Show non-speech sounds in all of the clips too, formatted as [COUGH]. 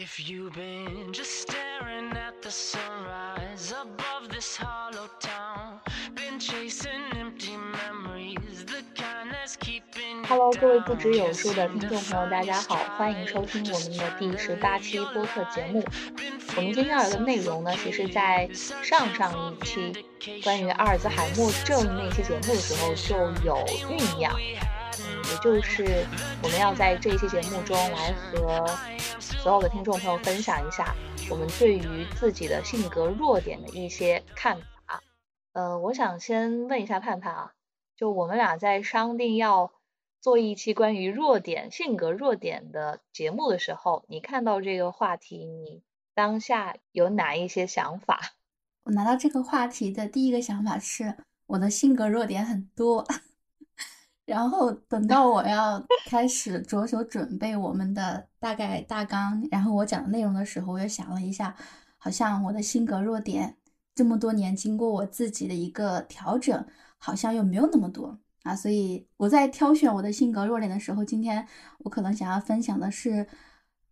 If you've been just staring at the sunrise above this hollow town, been chasing empty memories, the kind that's keeping Hello，各位不止有数的听众朋友，大家好，欢迎收听我们的第十八期播客节目。我们今天聊的内容呢，其实在上上一期关于阿尔兹海默症那期节目的时候就有酝酿，嗯，也就是我们要在这一期节目中来和所有的听众朋友分享一下我们对于自己的性格弱点的一些看法。呃，我想先问一下盼盼啊，就我们俩在商定要做一期关于弱点、性格弱点的节目的时候，你看到这个话题，你当下有哪一些想法？我拿到这个话题的第一个想法是，我的性格弱点很多。然后等到我要开始着手准备我们的大概大纲，然后我讲的内容的时候，我又想了一下，好像我的性格弱点这么多年经过我自己的一个调整，好像又没有那么多啊。所以我在挑选我的性格弱点的时候，今天我可能想要分享的是。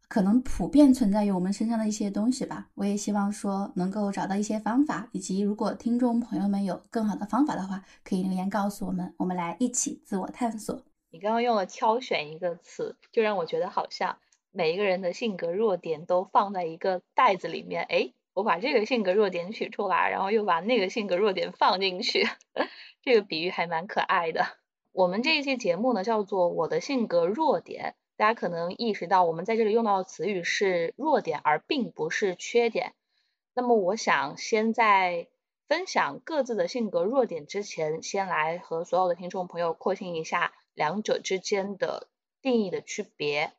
可能普遍存在于我们身上的一些东西吧，我也希望说能够找到一些方法，以及如果听众朋友们有更好的方法的话，可以留言告诉我们，我们来一起自我探索。你刚刚用了“挑选”一个词，就让我觉得好像每一个人的性格弱点都放在一个袋子里面，哎，我把这个性格弱点取出来，然后又把那个性格弱点放进去，[LAUGHS] 这个比喻还蛮可爱的。我们这一期节目呢，叫做《我的性格弱点》。大家可能意识到，我们在这里用到的词语是弱点，而并不是缺点。那么，我想先在分享各自的性格弱点之前，先来和所有的听众朋友廓清一下两者之间的定义的区别。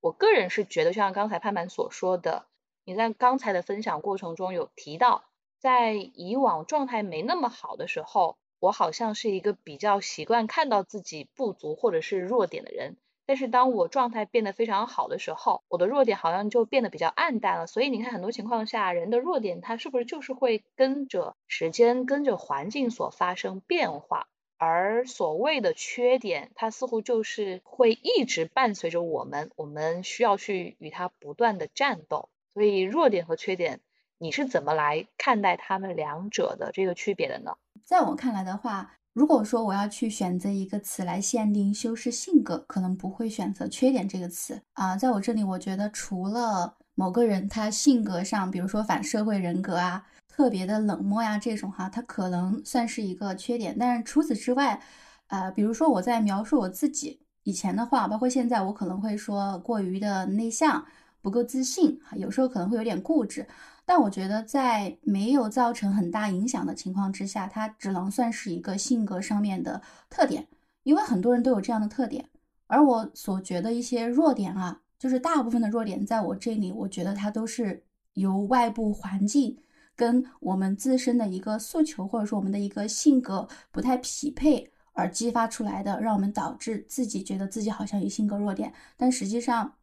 我个人是觉得，就像刚才盼盼所说的，你在刚才的分享过程中有提到，在以往状态没那么好的时候，我好像是一个比较习惯看到自己不足或者是弱点的人。但是当我状态变得非常好的时候，我的弱点好像就变得比较暗淡了。所以你看，很多情况下，人的弱点它是不是就是会跟着时间、跟着环境所发生变化？而所谓的缺点，它似乎就是会一直伴随着我们，我们需要去与它不断的战斗。所以，弱点和缺点，你是怎么来看待他们两者的这个区别的呢？在我看来的话。如果说我要去选择一个词来限定修饰性格，可能不会选择缺点这个词啊。在我这里，我觉得除了某个人他性格上，比如说反社会人格啊，特别的冷漠呀这种哈，他可能算是一个缺点。但是除此之外，呃，比如说我在描述我自己以前的话，包括现在，我可能会说过于的内向，不够自信，有时候可能会有点固执。但我觉得，在没有造成很大影响的情况之下，它只能算是一个性格上面的特点，因为很多人都有这样的特点。而我所觉得一些弱点啊，就是大部分的弱点，在我这里，我觉得它都是由外部环境跟我们自身的一个诉求，或者说我们的一个性格不太匹配而激发出来的，让我们导致自己觉得自己好像有性格弱点。但实际上，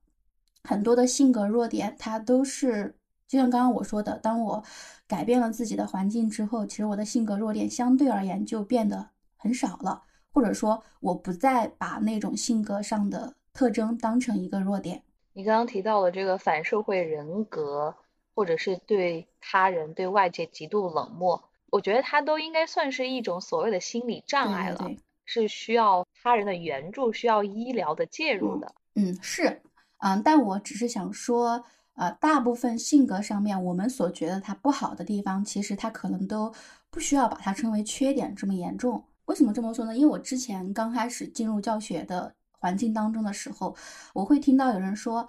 很多的性格弱点，它都是。就像刚刚我说的，当我改变了自己的环境之后，其实我的性格弱点相对而言就变得很少了，或者说我不再把那种性格上的特征当成一个弱点。你刚刚提到的这个反社会人格，或者是对他人、对外界极度冷漠，我觉得它都应该算是一种所谓的心理障碍了，是需要他人的援助、需要医疗的介入的。嗯，是，嗯，但我只是想说。呃，大部分性格上面，我们所觉得他不好的地方，其实他可能都不需要把它称为缺点这么严重。为什么这么说呢？因为我之前刚开始进入教学的环境当中的时候，我会听到有人说，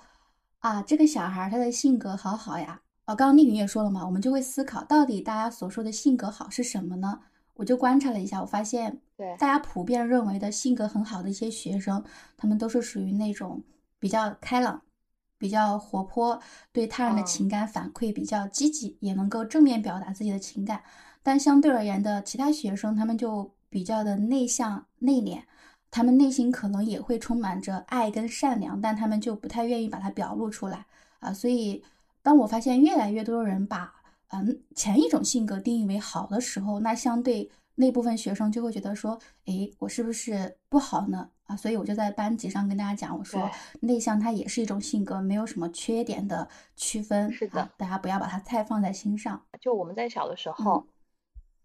啊，这个小孩他的性格好好呀。哦，刚刚丽云也说了嘛，我们就会思考，到底大家所说的性格好是什么呢？我就观察了一下，我发现，对大家普遍认为的性格很好的一些学生，他们都是属于那种比较开朗。比较活泼，对他人的情感反馈比较积极，也能够正面表达自己的情感。但相对而言的其他学生，他们就比较的内向内敛，他们内心可能也会充满着爱跟善良，但他们就不太愿意把它表露出来啊。所以，当我发现越来越多人把嗯前一种性格定义为好的时候，那相对那部分学生就会觉得说，诶，我是不是不好呢？啊，所以我就在班级上跟大家讲，我说内向它也是一种性格，没有什么缺点的区分。是的，大家不要把它太放在心上。就我们在小的时候，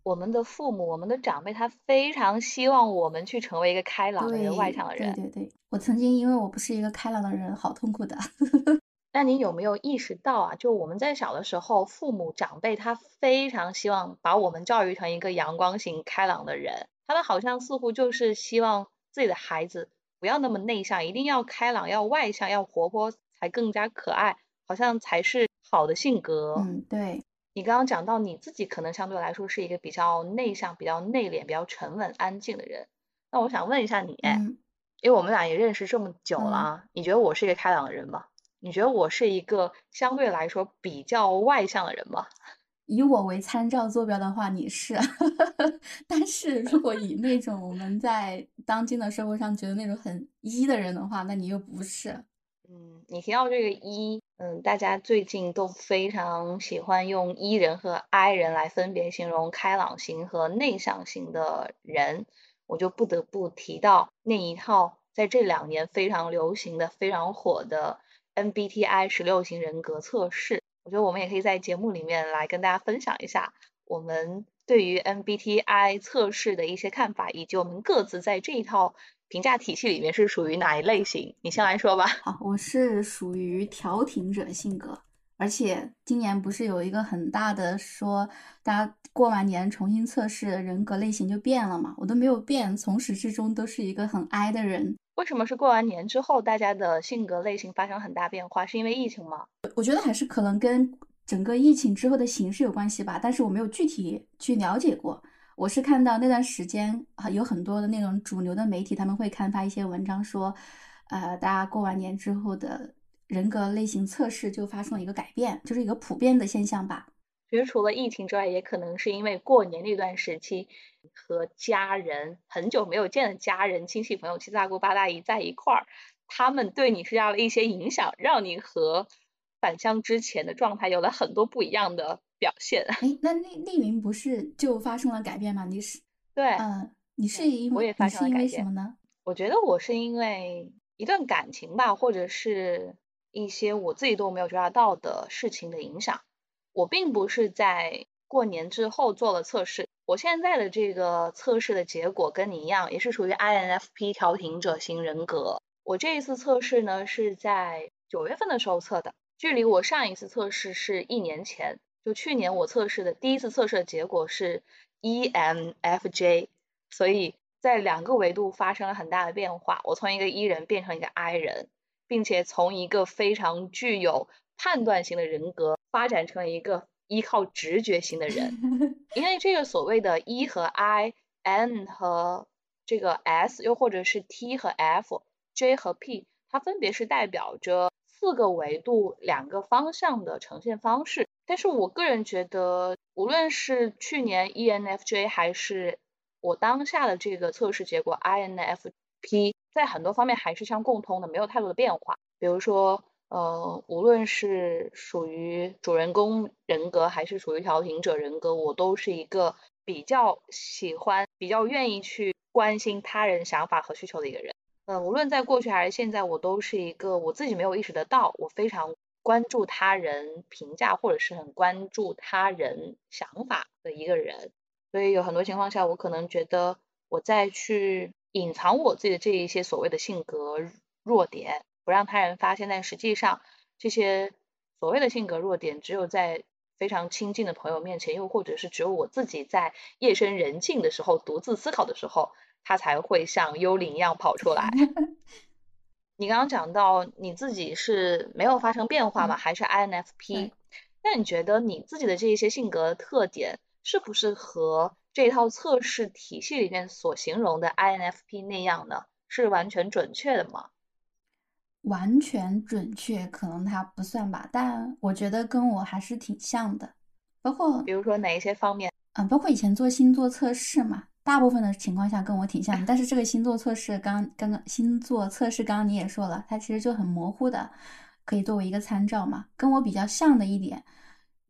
我们的父母、我们的长辈，他非常希望我们去成为一个开朗的人、外向的人。对对对，我曾经因为我不是一个开朗的人，好痛苦的。[LAUGHS] 那你有没有意识到啊？就我们在小的时候，父母长辈他非常希望把我们教育成一个阳光型、开朗的人，他们好像似乎就是希望。自己的孩子不要那么内向，一定要开朗，要外向，要活泼，才更加可爱，好像才是好的性格。嗯，对。你刚刚讲到你自己可能相对来说是一个比较内向、比较内敛、比较沉稳、安静的人。那我想问一下你，因为我们俩也认识这么久了，你觉得我是一个开朗的人吗？你觉得我是一个相对来说比较外向的人吗？以我为参照坐标的话，你是；[LAUGHS] 但是如果以那种我们在当今的社会上觉得那种很 E 的人的话，那你又不是。嗯，你提到这个 E，嗯，大家最近都非常喜欢用 E 人和 I 人来分别形容开朗型和内向型的人，我就不得不提到那一套在这两年非常流行的、非常火的 MBTI 十六型人格测试。我觉得我们也可以在节目里面来跟大家分享一下我们对于 MBTI 测试的一些看法，以及我们各自在这一套评价体系里面是属于哪一类型。你先来说吧。好，我是属于调停者性格，而且今年不是有一个很大的说，大家过完年重新测试人格类型就变了嘛？我都没有变，从始至终都是一个很 I 的人。为什么是过完年之后，大家的性格类型发生很大变化？是因为疫情吗？我觉得还是可能跟整个疫情之后的形势有关系吧，但是我没有具体去了解过。我是看到那段时间啊，有很多的那种主流的媒体，他们会刊发一些文章，说，呃，大家过完年之后的人格类型测试就发生了一个改变，就是一个普遍的现象吧。其实除了疫情之外，也可能是因为过年那段时期和家人很久没有见的家人、亲戚朋友、七大姑八大姨在一块儿，他们对你施加了一些影响，让你和返乡之前的状态有了很多不一样的表现。哎，那丽丽云不是就发生了改变吗？你是 [LAUGHS] 对，嗯，你是因为你是因为什么呢？我觉得我是因为一段感情吧，或者是一些我自己都没有觉察到的事情的影响。我并不是在过年之后做了测试，我现在的这个测试的结果跟你一样，也是属于 INFP 调停者型人格。我这一次测试呢是在九月份的时候测的，距离我上一次测试是一年前，就去年我测试的第一次测试的结果是 ENFJ，所以在两个维度发生了很大的变化，我从一个 E 人变成一个 I 人，并且从一个非常具有判断型的人格。发展成一个依靠直觉型的人，[LAUGHS] 因为这个所谓的 E 和 I、N 和这个 S，又或者是 T 和 F、J 和 P，它分别是代表着四个维度、两个方向的呈现方式。但是我个人觉得，无论是去年 ENFJ 还是我当下的这个测试结果 INFP，在很多方面还是相共通的，没有太多的变化。比如说。呃，无论是属于主人公人格还是属于调停者人格，我都是一个比较喜欢、比较愿意去关心他人想法和需求的一个人。嗯，无论在过去还是现在，我都是一个我自己没有意识得到，我非常关注他人评价或者是很关注他人想法的一个人。所以有很多情况下，我可能觉得我在去隐藏我自己的这一些所谓的性格弱点。不让他人发现，但实际上这些所谓的性格弱点，只有在非常亲近的朋友面前，又或者是只有我自己在夜深人静的时候独自思考的时候，他才会像幽灵一样跑出来。[LAUGHS] 你刚刚讲到你自己是没有发生变化吗？还是 INFP？那你觉得你自己的这一些性格特点，是不是和这套测试体系里面所形容的 INFP 那样呢？是完全准确的吗？完全准确，可能它不算吧，但我觉得跟我还是挺像的，包括比如说哪一些方面，嗯，包括以前做星座测试嘛，大部分的情况下跟我挺像，但是这个星座测试刚刚刚星座测试刚刚你也说了，它其实就很模糊的，可以作为一个参照嘛，跟我比较像的一点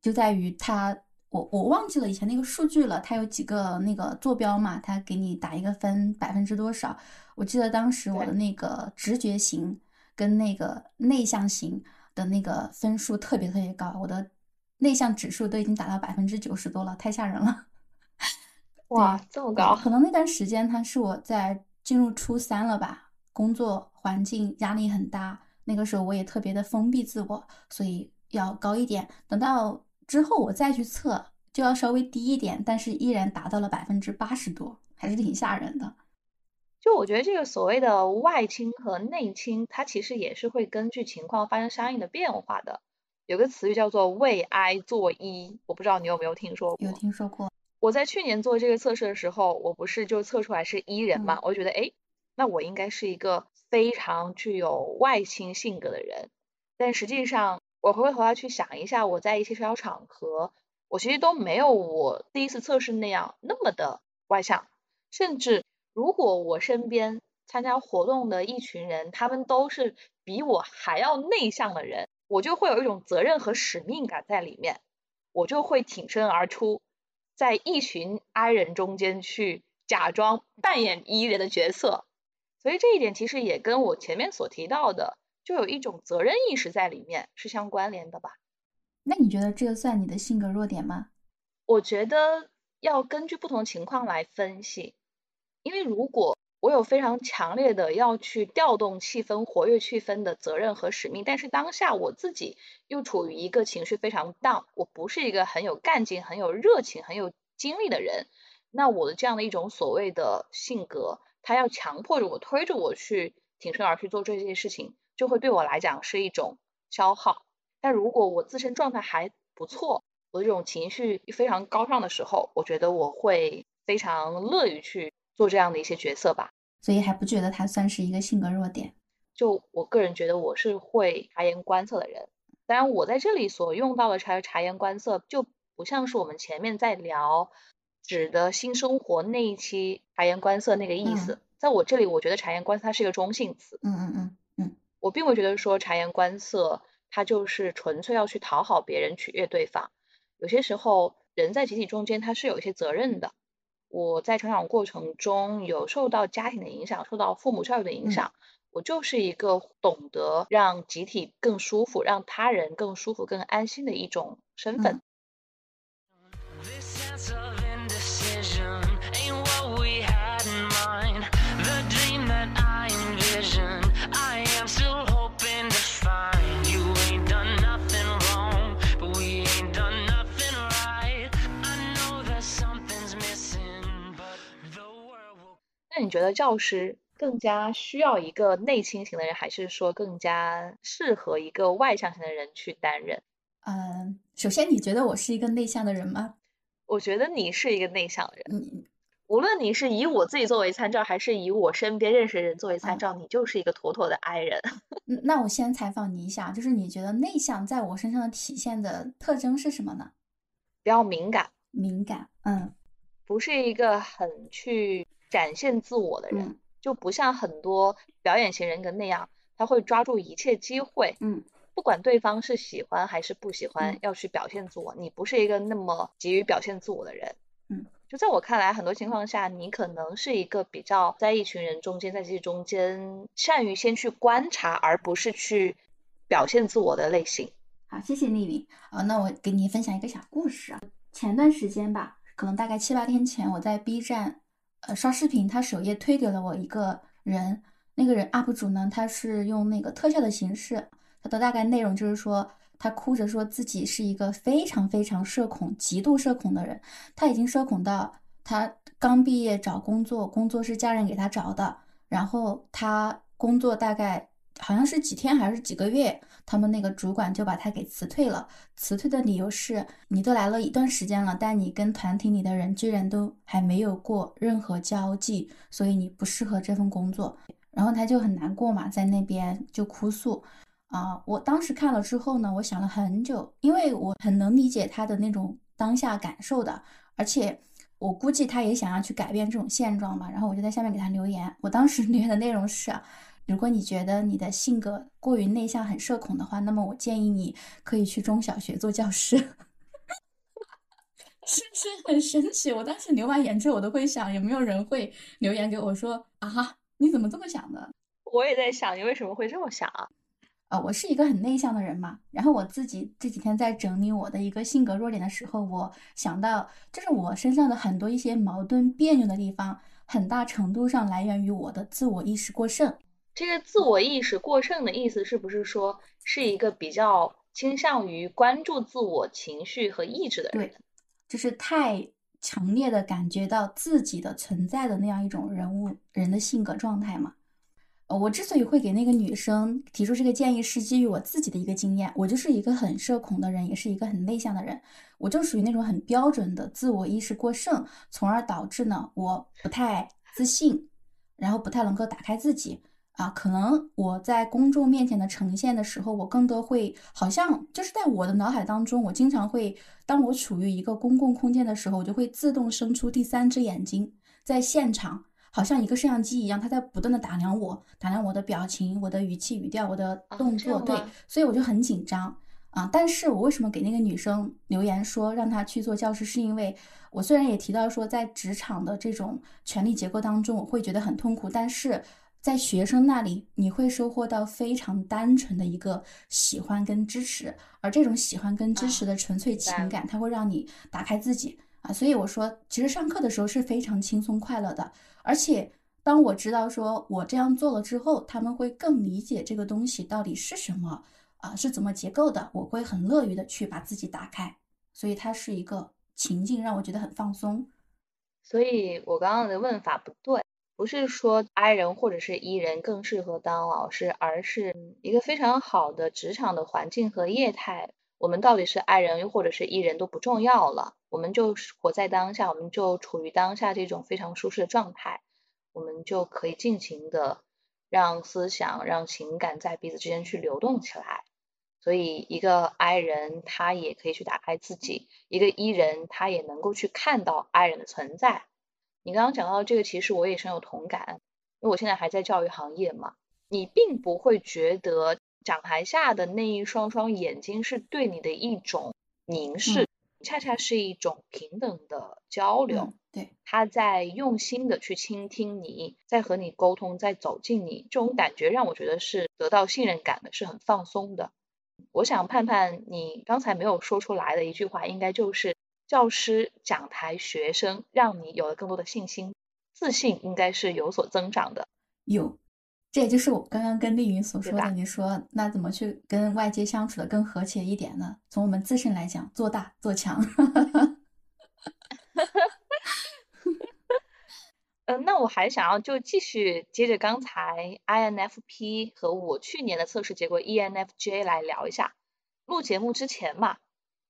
就在于它，我我忘记了以前那个数据了，它有几个那个坐标嘛，它给你打一个分百分之多少。我记得当时我的那个直觉型跟那个内向型的那个分数特别特别高，我的内向指数都已经达到百分之九十多了，太吓人了。[LAUGHS] 哇，这么高，可能那段时间，它是我在进入初三了吧，工作环境压力很大，那个时候我也特别的封闭自我，所以要高一点。等到之后我再去测，就要稍微低一点，但是依然达到了百分之八十多，还是挺吓人的。就我觉得这个所谓的外倾和内倾，它其实也是会根据情况发生相应的变化的。有个词语叫做为 I 作揖，我不知道你有没有听说过。有听说过？我在去年做这个测试的时候，我不是就测出来是 E 人嘛，嗯我就觉得诶，那我应该是一个非常具有外倾性格的人。但实际上，我回过头来去想一下，我在一些社交场合，我其实都没有我第一次测试那样那么的外向，甚至如果我身边参加活动的一群人，他们都是比我还要内向的人，我就会有一种责任和使命感在里面，我就会挺身而出，在一群 I 人中间去假装扮演 E 人的角色。所以这一点其实也跟我前面所提到的，就有一种责任意识在里面是相关联的吧。那你觉得这个算你的性格弱点吗？我觉得要根据不同情况来分析，因为如果我有非常强烈的要去调动气氛、活跃气氛的责任和使命，但是当下我自己又处于一个情绪非常 down，我不是一个很有干劲、很有热情、很有精力的人，那我的这样的一种所谓的性格，他要强迫着我、推着我去挺身而去做这些事情，就会对我来讲是一种消耗。但如果我自身状态还不错，我这种情绪非常高尚的时候，我觉得我会非常乐于去做这样的一些角色吧。所以还不觉得它算是一个性格弱点。就我个人觉得我是会察言观色的人，当然我在这里所用到的察察言观色，就不像是我们前面在聊指的新生活那一期察言观色那个意思。在我这里，我觉得察言观色它是一个中性词，嗯嗯嗯嗯，我并不觉得说察言观色他就是纯粹要去讨好别人、取悦对方。有些时候，人在集体中间他是有一些责任的。我在成长过程中有受到家庭的影响，受到父母教育的影响，我就是一个懂得让集体更舒服、让他人更舒服、更安心的一种身份。This 那你觉得教师更加需要一个内倾型的人，还是说更加适合一个外向型的人去担任？嗯，首先你觉得我是一个内向的人吗？我觉得你是一个内向的人。你无论你是以我自己作为参照，还是以我身边认识的人作为参嗯照，你就是一个妥妥的 I 人。[LAUGHS] 嗯那我先采访你一下，就是你觉得内向在我身上的体现的特征是什么呢？比较敏感，敏感，嗯不是一个很去展现自我的人，嗯就不像很多表演型人格那样，他会抓住一切机会，嗯不管对方是喜欢还是不喜欢，嗯要去表现自我。你不是一个那么急于表现自我的人。嗯，就在我看来，很多情况下，你可能是一个比较在一群人中间，在这中间善于先去观察，而不是去表现自我的类型。好，谢谢丽丽。啊，那我给你分享一个小故事啊。前段时间吧，可能大概七八天前，我在 B 站呃刷视频，他首页推给了我一个人，那个人 UP 主呢，他是用那个特效的形式，他的大概内容就是说，他哭着说自己是一个非常非常社恐、极度社恐的人，他已经社恐到他刚毕业找工作，工作是家人给他找的，然后他工作大概好像是几天还是几个月，他们那个主管就把他给辞退了。辞退的理由是你都来了一段时间了，但你跟团体里的人居然都还没有过任何交际，所以你不适合这份工作。然后他就很难过嘛，在那边就哭诉。啊，我当时看了之后呢，我想了很久，因为我很能理解他的那种当下感受的，而且我估计他也想要去改变这种现状吧。然后我就在下面给他留言，我当时 [LAUGHS] 留言的内容是。如果你觉得你的性格过于内向、很社恐的话，那么我建议你可以去中小学做教师，[LAUGHS] 是不是很神奇？我当时留完言之后，我都会想，有没有人会留言给我说啊，你怎么这么想的？我也在想，你为什么会这么想啊？呃，我是一个很内向的人嘛，然后我自己这几天在整理我的一个性格弱点的时候，我想到，就是我身上的很多一些矛盾别扭的地方，很大程度上来源于我的自我意识过剩。这个自我意识过剩的意思是不是说是一个比较倾向于关注自我情绪和意志的人？对，就是太强烈的感觉到自己的存在的那样一种人物人的性格状态嘛。呃，我之所以会给那个女生提出这个建议，是基于我自己的一个经验。我就是一个很社恐的人，也是一个很内向的人。我就属于那种很标准的自我意识过剩，从而导致呢，我不太自信，然后不太能够打开自己。啊，可能我在公众面前的呈现的时候，我更多会好像就是在我的脑海当中，我经常会，当我处于一个公共空间的时候，我就会自动生出第三只眼睛，在现场，好像一个摄像机一样，它在不断的打量我，打量我的表情、我的语气语调、我的动作，对，所以我就很紧张啊。但是我为什么给那个女生留言说让她去做教师，是因为我虽然也提到说在职场的这种权力结构当中，我会觉得很痛苦，但是。在学生那里，你会收获到非常单纯的一个喜欢跟支持，而这种喜欢跟支持的纯粹情感，它会让你打开自己啊。所以我说，其实上课的时候是非常轻松快乐的。而且当我知道说我这样做了之后，他们会更理解这个东西到底是什么啊，是怎么结构的，我会很乐于的去把自己打开。所以它是一个情境，让我觉得很放松。所以我刚刚的问法不对。不是说 I 人或者是 E 人更适合当老师，而是一个非常好的职场的环境和业态。我们到底是 I 人又或者是 E 人都不重要了，我们就活在当下，我们就处于当下这种非常舒适的状态，我们就可以尽情的让思想、让情感在彼此之间去流动起来。所以，一个 I 人他也可以去打开自己，一个 E 人他也能够去看到 I 人的存在。你刚刚讲到这个，其实我也深有同感，因为我现在还在教育行业嘛。你并不会觉得讲台下的那一双双眼睛是对你的一种凝视，恰恰是一种平等的交流。对，他在用心的去倾听你，在和你沟通，在走近你，这种感觉让我觉得是得到信任感的，是很放松的。我想盼盼你刚才没有说出来的一句话，应该就是。教师讲台，学生让你有了更多的信心，自信应该是有所增长的。有，这也就是我刚刚跟丽云所说的。你说那怎么去跟外界相处的更和谐一点呢？从我们自身来讲，做大做强。嗯，[LAUGHS] 那我还想要就继续接着刚才 INFP 和我去年的测试结果 ENFJ 来聊一下。录节目之前嘛。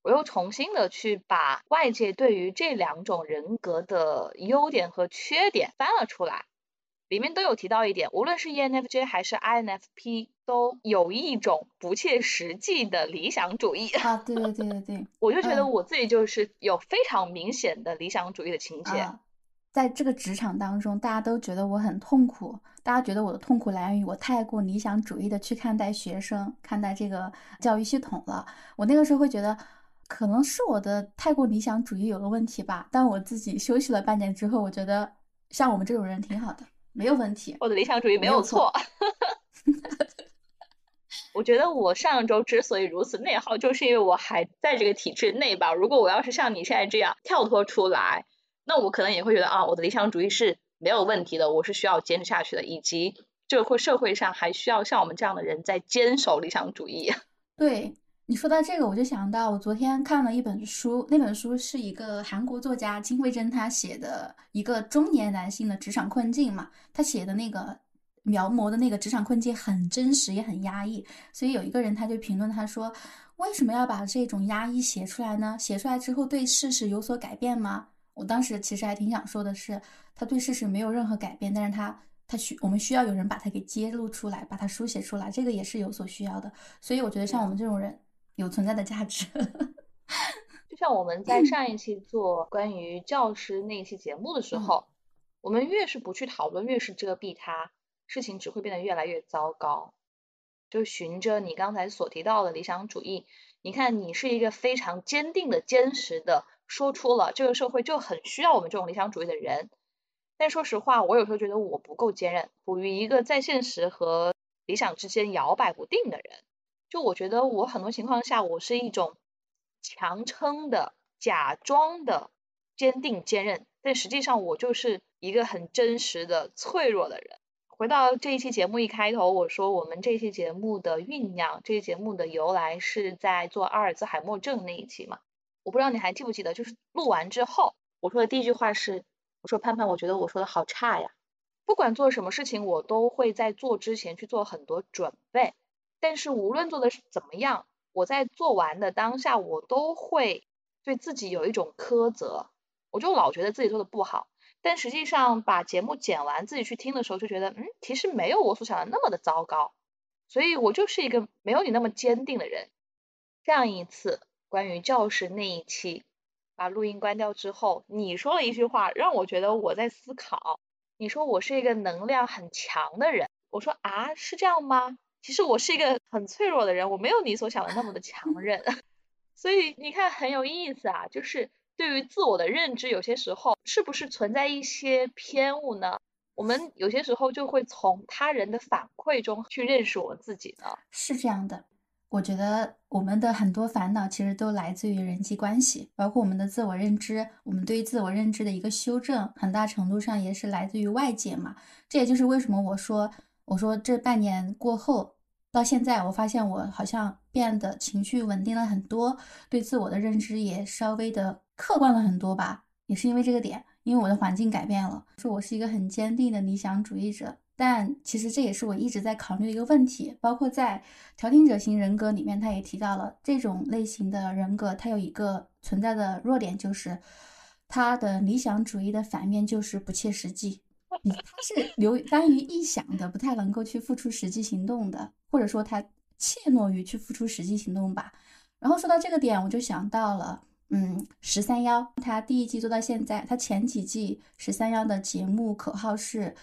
我又重新的去把外界对于这两种人格的优点和缺点翻了出来，里面都有提到一点，无论是 ENFJ 还是 INFP，都有一种不切实际的理想主义。啊，对对对对对，[LAUGHS] 我就觉得我自己就是有非常明显的理想主义的情节。在这个职场当中，大家都觉得我很痛苦，大家觉得我的痛苦来源于我太过理想主义的去看待学生，看待这个教育系统了。我那个时候会觉得。可能是我的太过理想主义有了问题吧，但我自己休息了半年之后，我觉得像我们这种人挺好的，没有问题。我的理想主义没有错。[LAUGHS] 我觉得我上周之所以如此内耗，就是因为我还在这个体制内吧。如果我要是像你现在这样跳脱出来，那我可能也会觉得啊，我的理想主义是没有问题的，我是需要坚持下去的，以及这个会社会上还需要像我们这样的人在坚守理想主义。[LAUGHS] 对。你说到这个，我就想到我昨天看了一本书，那本书是一个韩国作家金惠珍他写的一个中年男性的职场困境嘛。他写的那个描摹的那个职场困境很真实，也很压抑。所以有一个人他就评论他说：“为什么要把这种压抑写出来呢？写出来之后对事实有所改变吗？”我当时其实还挺想说的是，他对事实没有任何改变，但是他他需我们需要有人把它给揭露出来，把它书写出来，这个也是有所需要的。所以我觉得像我们这种人。有存在的价值，[LAUGHS] 就像我们在上一期做关于教师那一期节目的时候，我们越是不去讨论，越是遮蔽它，事情只会变得越来越糟糕。就循着你刚才所提到的理想主义，你看你是一个非常坚定的、坚实的，说出了这个社会就很需要我们这种理想主义的人。但说实话，我有时候觉得我不够坚韧，处于一个在现实和理想之间摇摆不定的人。就我觉得我很多情况下，我是一种强撑的、假装的坚定坚韧，但实际上我就是一个很真实的脆弱的人。回到这一期节目一开头，我说我们这期节目的酝酿，这期节目的由来是在做阿尔兹海默症那一期嘛？我不知道你还记不记得，就是录完之后，我说的第一句话是，我说盼盼，我觉得我说的好差呀。不管做什么事情，我都会在做之前去做很多准备，但是无论做的是怎么样，我在做完的当下，我都会对自己有一种苛责，我就老觉得自己做的不好。但实际上，把节目剪完自己去听的时候，就觉得，嗯，其实没有我所想的那么的糟糕。所以我就是一个没有你那么坚定的人。上一次关于教室那一期，把录音关掉之后，你说了一句话，让我觉得我在思考。你说我是一个能量很强的人，我说啊，是这样吗？其实我是一个很脆弱的人，我没有你所想的那么的强 [LAUGHS] 韧。所以你看，很有意思啊，就是。对于自我的认知，有些时候是不是存在一些偏误呢？我们有些时候就会从他人的反馈中去认识我自己呢？是这样的，我觉得我们的很多烦恼其实都来自于人际关系，包括我们的自我认知，我们对于自我认知的一个修正，很大程度上也是来自于外界嘛。这也就是为什么我说，我说这半年过后到现在，我发现我好像变得情绪稳定了很多，对自我的认知也稍微的。客观了很多吧，也是因为这个点，因为我的环境改变了。说我是一个很坚定的理想主义者，但其实这也是我一直在考虑的一个问题。包括在调停者型人格里面，他也提到了这种类型的人格，它有一个存在的弱点，就是他的理想主义的反面就是不切实际。他是留单于臆想的，不太能够去付出实际行动的，或者说他怯懦于去付出实际行动吧。然后说到这个点，我就想到了。嗯，十三幺，他第一季做到现在，他前几季十三幺的节目口号是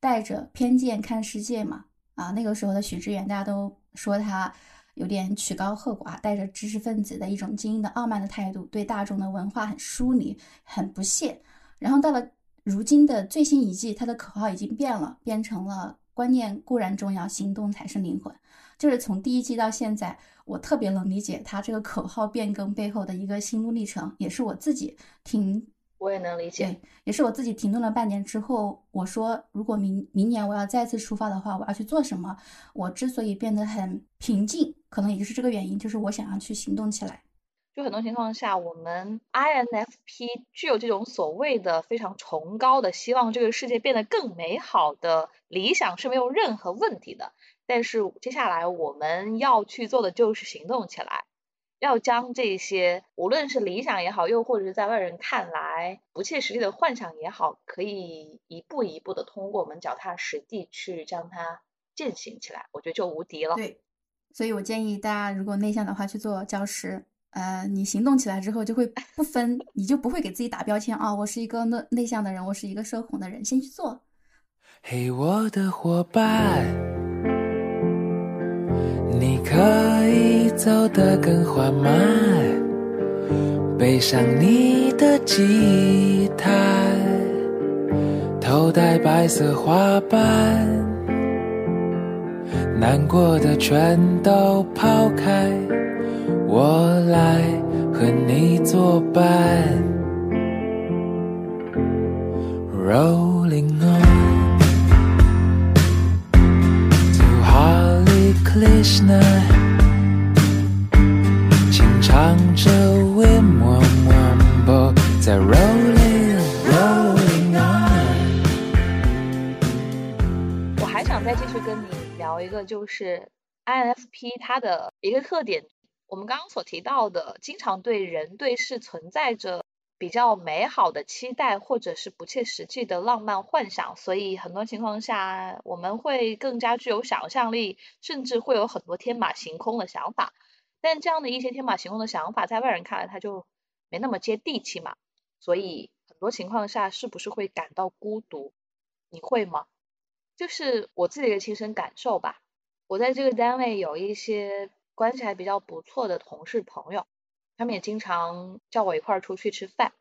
带着偏见看世界嘛？啊，那个时候的许知远，大家都说他有点曲高和寡，带着知识分子的一种精英的傲慢的态度，对大众的文化很疏离，很不屑。然后到了如今的最新一季，它的口号已经变了，变成了观念固然重要，行动才是灵魂。就是从第一季到现在，我特别能理解它这个口号变更背后的一个心路历程，也是我自己停，我也能理解，也是我自己停顿了半年之后，我说如果明明年我要再次出发的话，我要去做什么？我之所以变得很平静，可能也就是这个原因，就是我想要去行动起来。就很多情况下，我们 INFP 具有这种所谓的非常崇高的希望这个世界变得更美好的理想是没有任何问题的。但是接下来我们要去做的就是行动起来，要将这些无论是理想也好，又或者是在外人看来不切实际的幻想也好，可以一步一步的通过我们脚踏实地去将它践行起来，我觉得就无敌了。对，所以我建议大家如果内向的话去做教师，呃，你行动起来之后就会不分，你就不会给自己打标签啊，我是一个内内向的人，我是一个社恐的人，先去做。嘿，我的伙伴。你可以走得更缓慢，背上你的吉他，头戴白色花瓣，难过的全都抛开，我来和你作伴。Rolling on。Krishna，轻唱着 Wim Wam Wambo，在 Rolling Rolling on。我还想再继续跟你聊一个，就是 INFP 它的一个特点，我们刚刚所提到的，经常对人对事存在着。比较美好的期待，或者是不切实际的浪漫幻想，所以很多情况下我们会更加具有想象力，甚至会有很多天马行空的想法。但这样的一些天马行空的想法，在外人看来，他就没那么接地气嘛。所以很多情况下，是不是会感到孤独？你会吗？就是我自己的亲身感受吧。我在这个单位有一些关系还比较不错的同事朋友。他们也经常叫我一块儿出去吃饭，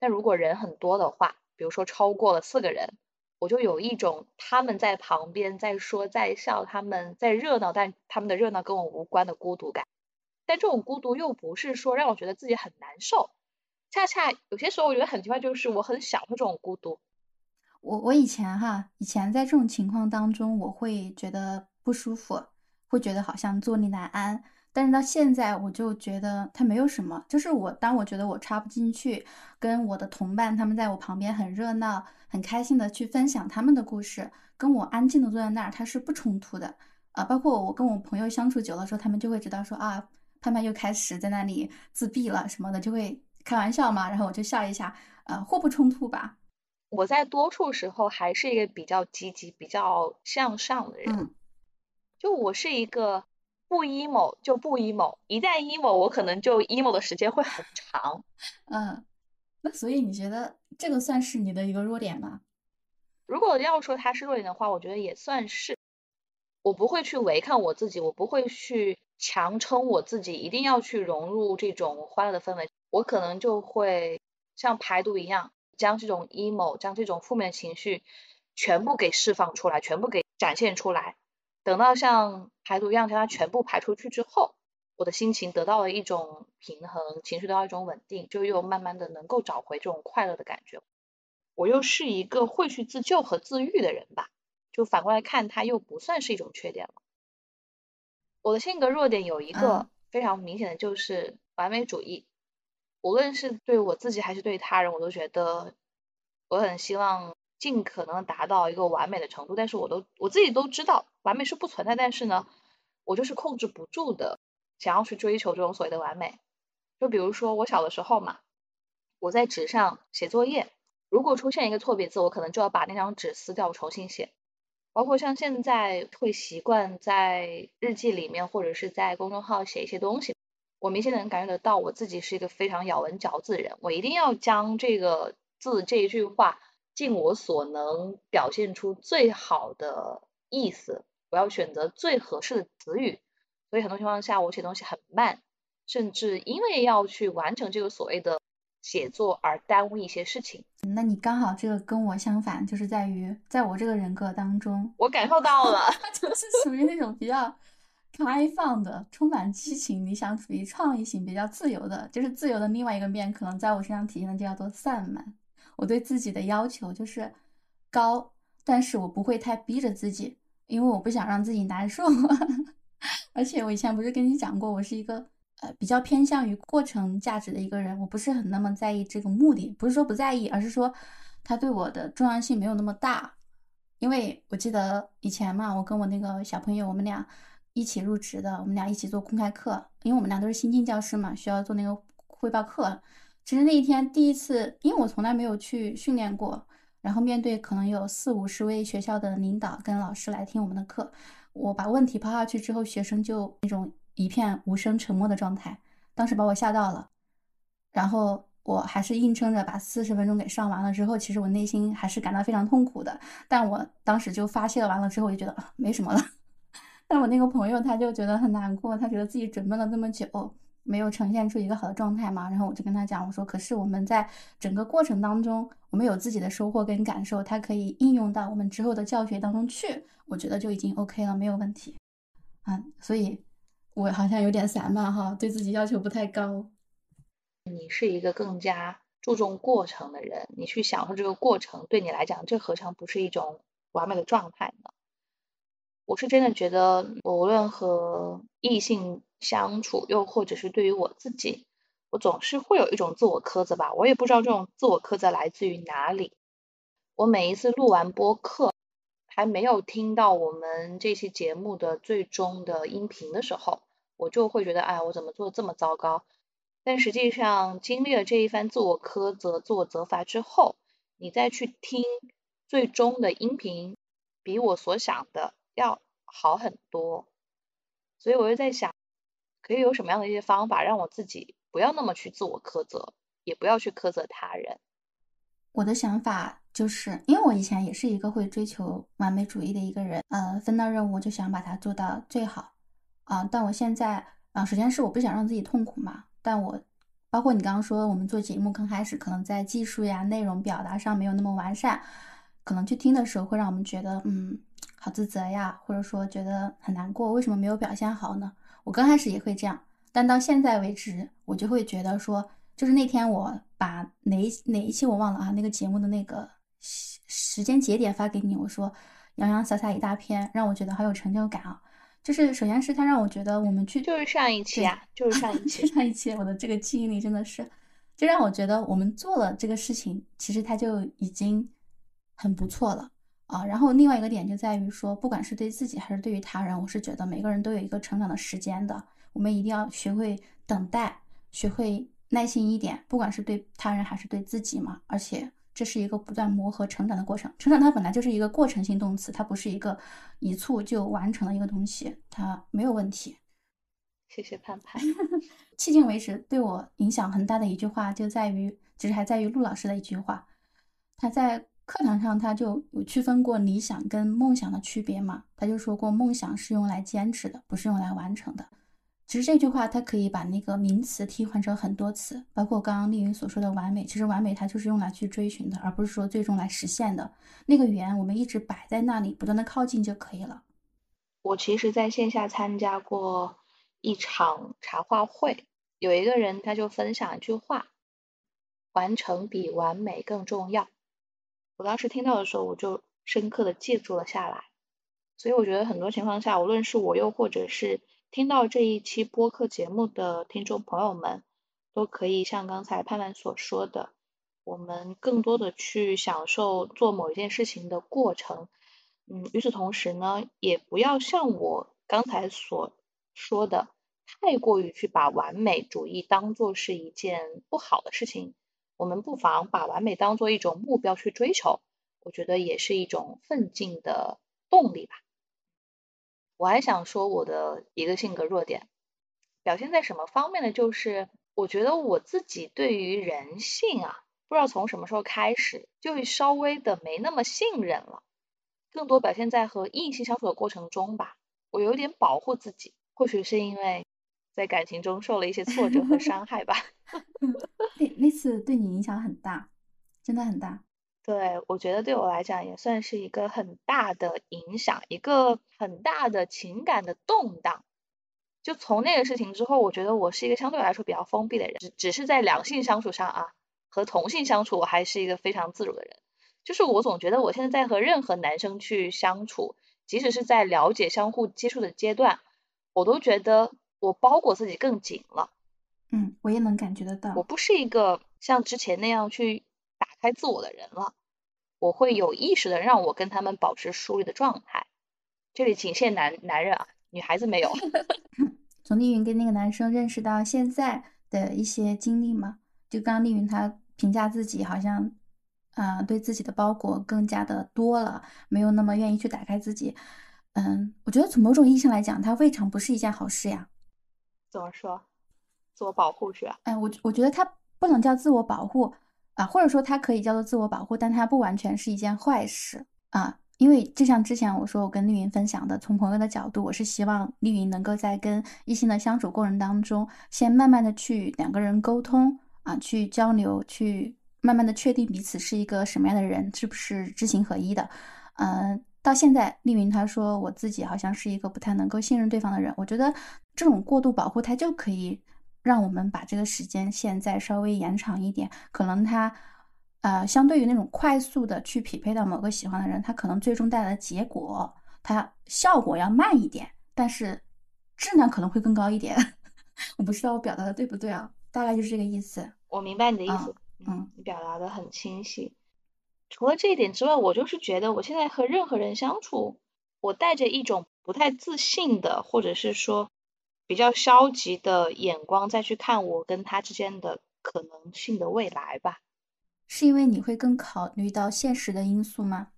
但如果人很多的话，比如说超过了四个人，我就有一种他们在旁边在说在笑，他们在热闹，但他们的热闹跟我无关的孤独感。但这种孤独又不是说让我觉得自己很难受，恰恰有些时候我觉得很奇怪，就是我很享受这种孤独。我我以前哈，以前在这种情况当中，我会觉得不舒服，会觉得好像坐立难安。但是到现在，我就觉得它没有什么。就是我当我觉得我插不进去，跟我的同伴他们在我旁边很热闹、很开心的去分享他们的故事，跟我安静的坐在那儿，它是不冲突的。啊，包括我跟我朋友相处久了之后，他们就会知道说啊，盼盼又开始在那里自闭了什么的，就会开玩笑嘛，然后我就笑一下，呃，互不冲突吧。我在多数时候还是一个比较积极、比较向上的人。嗯，就我是一个不 emo 就不 emo，一旦 emo，我可能就 emo 的时间会很长。嗯，那所以你觉得这个算是你的一个弱点吗？如果要说它是弱点的话，我觉得也算是。我不会去违抗我自己，我不会去强撑我自己，一定要去融入这种欢乐的氛围。我可能就会像排毒一样。将这种 emo，将这种负面情绪全部给释放出来，全部给展现出来。等到像排毒一样将它全部排出去之后，我的心情得到了一种平衡，情绪得到一种稳定，就又慢慢的能够找回这种快乐的感觉。我又是一个会去自救和自愈的人吧，就反过来看，它又不算是一种缺点了。我的性格弱点有一个非常明显的就是完美主义。无论是对我自己还是对他人，我都觉得我很希望尽可能达到一个完美的程度。但是我都我自己都知道完美是不存在，但是呢，我就是控制不住的想要去追求这种所谓的完美。就比如说我小的时候嘛，我在纸上写作业，如果出现一个错别字，我可能就要把那张纸撕掉重新写。包括像现在会习惯在日记里面或者是在公众号写一些东西。我明显能感觉得到，我自己是一个非常咬文嚼字的人。我一定要将这个字这一句话尽我所能表现出最好的意思。我要选择最合适的词语，所以很多情况下我写东西很慢，甚至因为要去完成这个所谓的写作而耽误一些事情。那你刚好这个跟我相反，就是在于在我这个人格当中，我感受到了，[LAUGHS] 就是属于那种比较。开放的、充满激情、理想主义、创意型、比较自由的，就是自由的另外一个面，可能在我身上体现的就叫做散漫。我对自己的要求就是高，但是我不会太逼着自己，因为我不想让自己难受。[LAUGHS] 而且我以前不是跟你讲过，我是一个呃比较偏向于过程价值的一个人，我不是很那么在意这个目的，不是说不在意，而是说它对我的重要性没有那么大。因为我记得以前嘛，我跟我那个小朋友，我们俩。一起入职的，我们俩一起做公开课，因为我们俩都是新进教师嘛，需要做那个汇报课。其实那一天第一次，因为我从来没有去训练过，然后面对可能有四五十位学校的领导跟老师来听我们的课，我把问题抛下去之后，学生就那种一片无声沉默的状态，当时把我吓到了。然后我还是硬撑着把四十分钟给上完了之后，其实我内心还是感到非常痛苦的，但我当时就发泄完了之后，我就觉得，没什么了。[LAUGHS] 但我那个朋友他就觉得很难过，他觉得自己准备了这么久，没有呈现出一个好的状态嘛。然后我就跟他讲，我说：“可是我们在整个过程当中，我们有自己的收获跟感受，它可以应用到我们之后的教学当中去，我觉得就已经 OK 了，没有问题。”啊，所以我好像有点散漫哈，对自己要求不太高。你是一个更加注重过程的人，你去享受这个过程，对你来讲，这何尝不是一种完美的状态呢？我是真的觉得，无论和异性相处，又或者是对于我自己，我总是会有一种自我苛责吧。我也不知道这种自我苛责来自于哪里。我每一次录完播客，还没有听到我们这期节目的最终的音频的时候，我就会觉得，哎，我怎么做的这么糟糕？但实际上，经历了这一番自我苛责、自我责罚之后，你再去听最终的音频，比我所想的。要好很多，所以我就在想，可以有什么样的一些方法，让我自己不要那么去自我苛责，也不要去苛责他人。我的想法就是，因为我以前也是一个会追求完美主义的一个人，呃，分到任务就想把它做到最好，啊，但我现在，啊，首先是我不想让自己痛苦嘛，但我包括你刚刚说我们做节目刚开始可能在技术呀、内容表达上没有那么完善，可能去听的时候会让我们觉得嗯好自责呀，或者说觉得很难过，为什么没有表现好呢？我刚开始也会这样，但到现在为止，我就会觉得说，就是那天我把哪一哪一期我忘了啊，那个节目的那个时时间节点发给你，我说洋洋洒洒一大篇，让我觉得好有成就感啊。就是首先是他让我觉得我们去就是上一期啊，就是上一期，[LAUGHS] 上一期我的这个记忆力真的是，就让我觉得我们做了这个事情，其实他就已经很不错了啊。然后另外一个点就在于说，不管是对自己还是对于他人，我是觉得每个人都有一个成长的时间的，我们一定要学会等待，学会耐心一点，不管是对他人还是对自己嘛，而且。这是一个不断磨合、成长的过程。成长它本来就是一个过程性动词，它不是一个一蹴就完成的一个东西，它没有问题。谢谢盼盼。[LAUGHS] 迄今为止对我影响很大的一句话，就在于，其实还在于陆老师的一句话。他在课堂上他就有区分过理想跟梦想的区别嘛？他就说过，梦想是用来坚持的，不是用来完成的。其实这句话，它可以把那个名词替换成很多词，包括刚刚丽云所说的完美。其实完美它就是用来去追寻的，而不是说最终来实现的。那个圆我们一直摆在那里，不断的靠近就可以了。我其实在线下参加过一场茶话会，有一个人他就分享一句话：完成比完美更重要。我当时听到的时候，我就深刻的记住了下来。所以我觉得很多情况下，无论是我又或者是听到这一期播客节目的听众朋友们，都可以像刚才盼盼所说的，我们更多的去享受做某一件事情的过程。嗯，与此同时呢，也不要像我刚才所说的，太过于去把完美主义当做是一件不好的事情。我们不妨把完美当做一种目标去追求，我觉得也是一种奋进的动力吧。我还想说我的一个性格弱点，表现在什么方面呢？就是我觉得我自己对于人性啊，不知道从什么时候开始，就会稍微的没那么信任了。更多表现在和异性相处的过程中吧，我有点保护自己，或许是因为在感情中受了一些挫折和伤害吧。[LAUGHS] 那那次对你影响很大，真的很大。对，我觉得对我来讲也算是一个很大的影响，一个很大的情感的动荡。就从那个事情之后，我觉得我是一个相对来说比较封闭的人，只只是在两性相处上啊，和同性相处我还是一个非常自如的人。就是我总觉得我现在在和任何男生去相处，即使是在了解、相互接触的阶段，我都觉得我包裹自己更紧了。嗯，我也能感觉得到。我不是一个像之前那样去打开自我的人了。我会有意识的让我跟他们保持疏离的状态，这里仅限男男人啊，女孩子没有。[LAUGHS] 从丽云跟那个男生认识到现在的一些经历嘛，就刚刚丽云她评价自己好像，啊，对自己的包裹更加的多了，没有那么愿意去打开自己。嗯，我觉得从某种意义上来讲，它未尝不是一件好事呀。怎么说？自我保护是吧？哎，我我觉得它不能叫自我保护。啊，或者说它可以叫做自我保护，但它不完全是一件坏事啊。因为就像之前我说，我跟丽云分享的，从朋友的角度，我是希望丽云能够在跟异性的相处过程当中，先慢慢的去两个人沟通啊，去交流，去慢慢的确定彼此是一个什么样的人，是不是知行合一的。嗯，到现在，丽云她说我自己好像是一个不太能够信任对方的人，我觉得这种过度保护，它就可以。让我们把这个时间线再稍微延长一点，可能他，呃，相对于那种快速的去匹配到某个喜欢的人，他可能最终带来的结果，它效果要慢一点，但是质量可能会更高一点。[LAUGHS] 我不知道我表达的对不对啊？大概就是这个意思。我明白你的意思，嗯，你表达的很清晰。除了这一点之外，我就是觉得我现在和任何人相处，我带着一种不太自信的，或者是说。比较消极的眼光再去看我跟他之间的可能性的未来吧，是因为你会更考虑到现实的因素吗？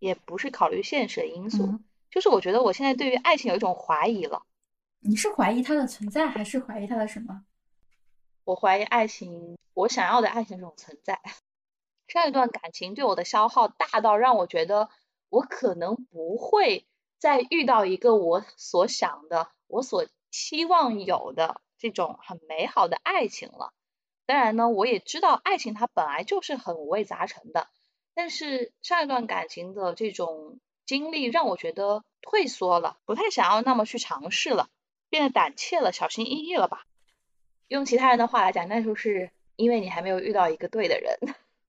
也不是考虑现实的因素，就是我觉得我现在对于爱情有一种怀疑了。你是怀疑它的存在，还是怀疑它的什么？我怀疑爱情，我想要的爱情这种存在。上一段感情对我的消耗大到让我觉得我可能不会再遇到一个我所想的。我所期望有的这种很美好的爱情了。当然呢，我也知道爱情它本来就是很五味杂陈的，但是上一段感情的这种经历让我觉得退缩了，不太想要那么去尝试了，变得胆怯了，小心翼翼了吧。用其他人的话来讲，那就是因为你还没有遇到一个对的人。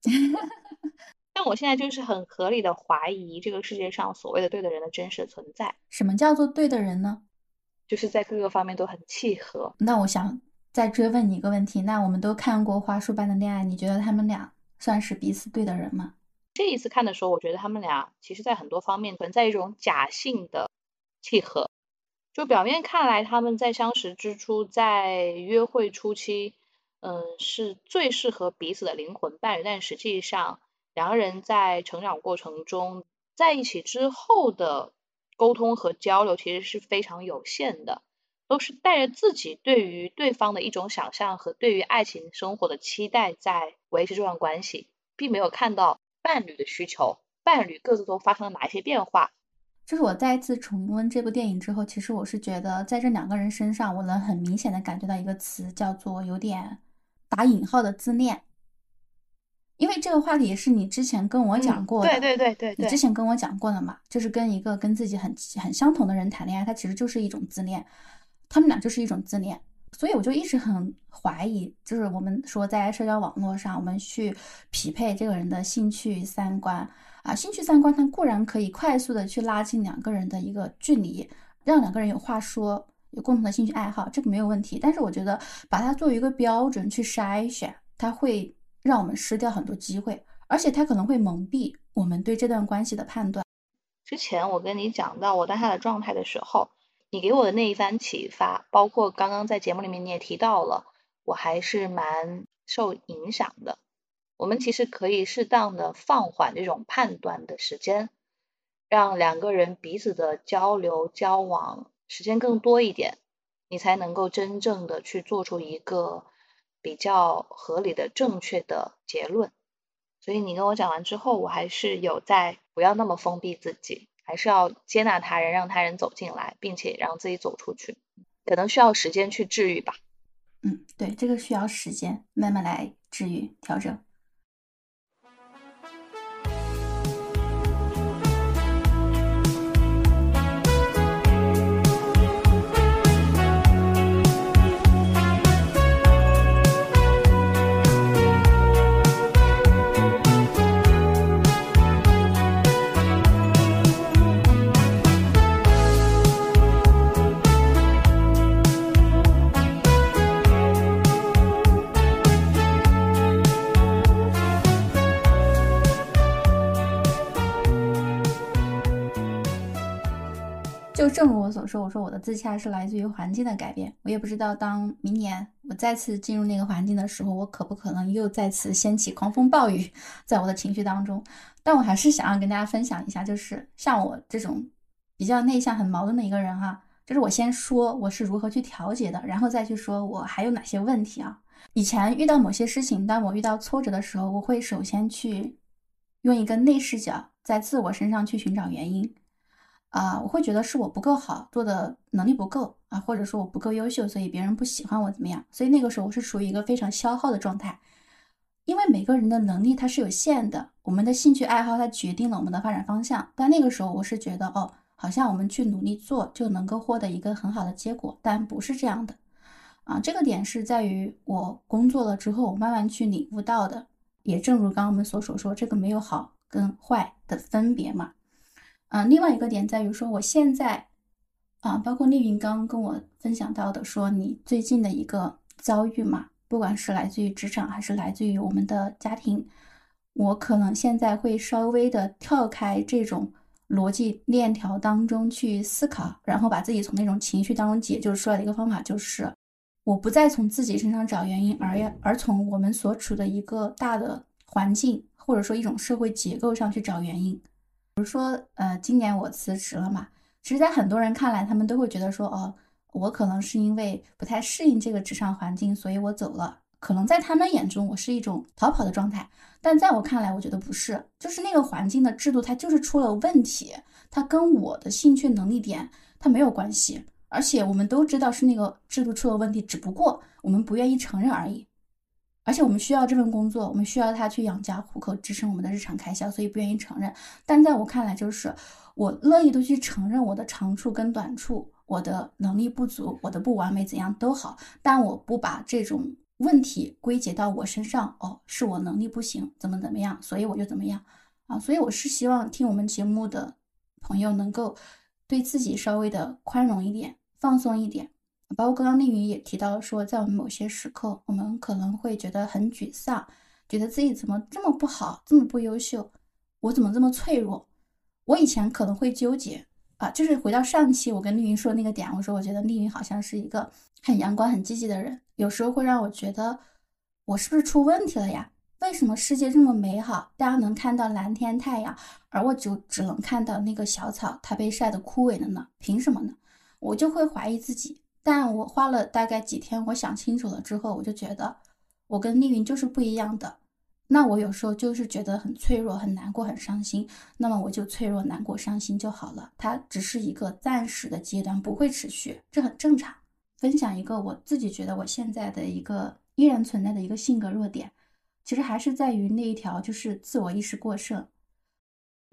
[LAUGHS] 但我现在就是很合理的怀疑这个世界上所谓的对的人的真实存在。什么叫做对的人呢？就是在各个方面都很契合。那我想再追问你一个问题：那我们都看过《花束般的恋爱》，你觉得他们俩算是彼此对的人吗？这一次看的时候，我觉得他们俩其实在很多方面存在一种假性的契合。就表面看来，他们在相识之初，在约会初期，嗯，是最适合彼此的灵魂伴侣。但实际上，两个人在成长过程中，在一起之后的沟通和交流其实是非常有限的，都是带着自己对于对方的一种想象和对于爱情生活的期待在维持这段关系，并没有看到伴侣的需求，伴侣各自都发生了哪一些变化。就是我再一次重温这部电影之后，其实我是觉得，在这两个人身上，我能很明显的感觉到一个词，叫做有点打引号的自恋。因为这个话题也是你之前跟我讲过的，对对对对，你之前跟我讲过的嘛，就是跟一个跟自己很很相同的人谈恋爱，他其实就是一种自恋，他们俩就是一种自恋。所以我就一直很怀疑，就是我们说在社交网络上，我们去匹配这个人的兴趣三观。啊，兴趣三观它固然可以快速的去拉近两个人的一个距离，让两个人有话说，有共同的兴趣爱好，这个没有问题。但是我觉得把它作为一个标准去筛选，它会让我们失掉很多机会，而且它可能会蒙蔽我们对这段关系的判断。之前我跟你讲到我当下的状态的时候，你给我的那一番启发，包括刚刚在节目里面你也提到了，我还是蛮受影响的。我们其实可以适当的放缓这种判断的时间，让两个人彼此的交流交往时间更多一点，你才能够真正的去做出一个比较合理的正确的结论。所以你跟我讲完之后，我还是有在不要那么封闭自己，还是要接纳他人，让他人走进来，并且让自己走出去，可能需要时间去治愈吧。嗯，对，这个需要时间慢慢来治愈调整。正如我所说，我说我的自洽是来自于环境的改变。我也不知道，当明年我再次进入那个环境的时候，我可不可能又再次掀起狂风暴雨，在我的情绪当中。但我还是想要跟大家分享一下，就是像我这种比较内向、很矛盾的一个人哈，就是我先说我是如何去调节的，然后再去说我还有哪些问题啊。以前遇到某些事情，当我遇到挫折的时候，我会首先去用一个内视角，在自我身上去寻找原因。啊，我会觉得是我不够好，做的能力不够啊，或者说我不够优秀，所以别人不喜欢我怎么样？所以那个时候我是处于一个非常消耗的状态，因为每个人的能力它是有限的，我们的兴趣爱好它决定了我们的发展方向。但那个时候我是觉得，哦，好像我们去努力做就能够获得一个很好的结果，但不是这样的啊。这个点是在于我工作了之后，我慢慢去领悟到的。也正如刚刚我们所所说，这个没有好跟坏的分别嘛。啊，另外一个点在于说，我现在啊，包括丽云刚跟我分享到的，说你最近的一个遭遇嘛，不管是来自于职场还是来自于我们的家庭，我可能现在会稍微的跳开这种逻辑链条当中去思考，然后把自己从那种情绪当中解救出来的一个方法，就是我不再从自己身上找原因，而要而从我们所处的一个大的环境或者说一种社会结构上去找原因。比如说，呃，今年我辞职了嘛，其实，在很多人看来，他们都会觉得说，哦，我可能是因为不太适应这个职场环境，所以我走了。可能在他们眼中，我是一种逃跑的状态，但在我看来，我觉得不是，就是那个环境的制度，它就是出了问题，它跟我的兴趣能力点它没有关系而且我们都知道是那个制度出了问题，只不过我们不愿意承认而已。而且我们需要这份工作，我们需要他去养家糊口，支撑我们的日常开销，所以不愿意承认。但在我看来，就是我乐意的去承认我的长处跟短处，我的能力不足，我的不完美怎样都好，但我不把这种问题归结到我身上。哦，是我能力不行，怎么怎么样，所以我就怎么样啊。所以我是希望听我们节目的朋友能够对自己稍微的宽容一点，放松一点。包括刚刚丽云也提到，说在我们某些时刻，我们可能会觉得很沮丧，觉得自己怎么这么不好，这么不优秀，我怎么这么脆弱？我以前可能会纠结啊，就是回到上期我跟丽云说那个点，我说我觉得丽云好像是一个很阳光、很积极的人，有时候会让我觉得我是不是出问题了呀？为什么世界这么美好，大家能看到蓝天太阳，而我就只能看到那个小草它被晒得枯萎了呢？凭什么呢？我就会怀疑自己。但我花了大概几天，我想清楚了之后，我就觉得我跟丽云就是不一样的。那我有时候就是觉得很脆弱、很难过、很伤心，那么我就脆弱、难过、伤心就好了。它只是一个暂时的阶段，不会持续，这很正常。分享一个我自己觉得我现在的一个依然存在的一个性格弱点，其实还是在于那一条，就是自我意识过剩。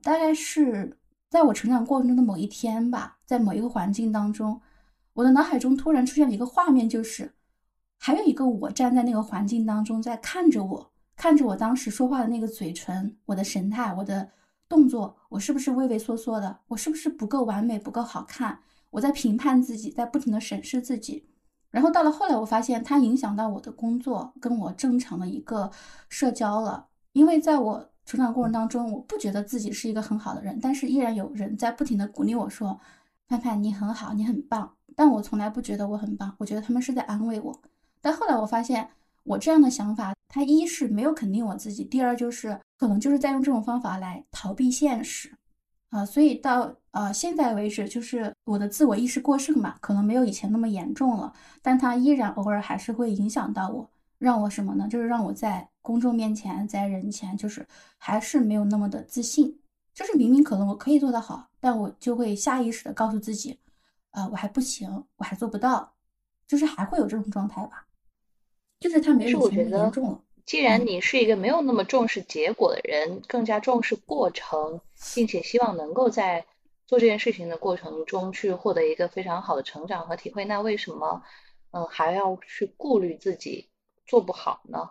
大概是在我成长过程中的某一天吧，在某一个环境当中。我的脑海中突然出现了一个画面，就是还有一个我站在那个环境当中，在看着我，看着我当时说话的那个嘴唇，我的神态，我的动作，我是不是畏畏缩缩的？我是不是不够完美，不够好看？我在评判自己，在不停的审视自己。然后到了后来，我发现它影响到我的工作，跟我正常的一个社交了。因为在我成长过程当中，我不觉得自己是一个很好的人，但是依然有人在不停的鼓励我说：“盼盼，你很好，你很棒。”但我从来不觉得我很棒，我觉得他们是在安慰我。但后来我发现，我这样的想法，它一是没有肯定我自己，第二就是可能就是在用这种方法来逃避现实，啊，所以到呃现在为止，就是我的自我意识过剩吧，可能没有以前那么严重了，但它依然偶尔还是会影响到我，让我什么呢？就是让我在公众面前，在人前，就是还是没有那么的自信，就是明明可能我可以做得好，但我就会下意识的告诉自己。啊，我还不行，我还做不到，就是还会有这种状态吧，就是他没有以前严重了。既然你是一个没有那么重视结果的人，更加重视过程，并且希望能够在做这件事情的过程中去获得一个非常好的成长和体会，那为什么嗯还要去顾虑自己做不好呢？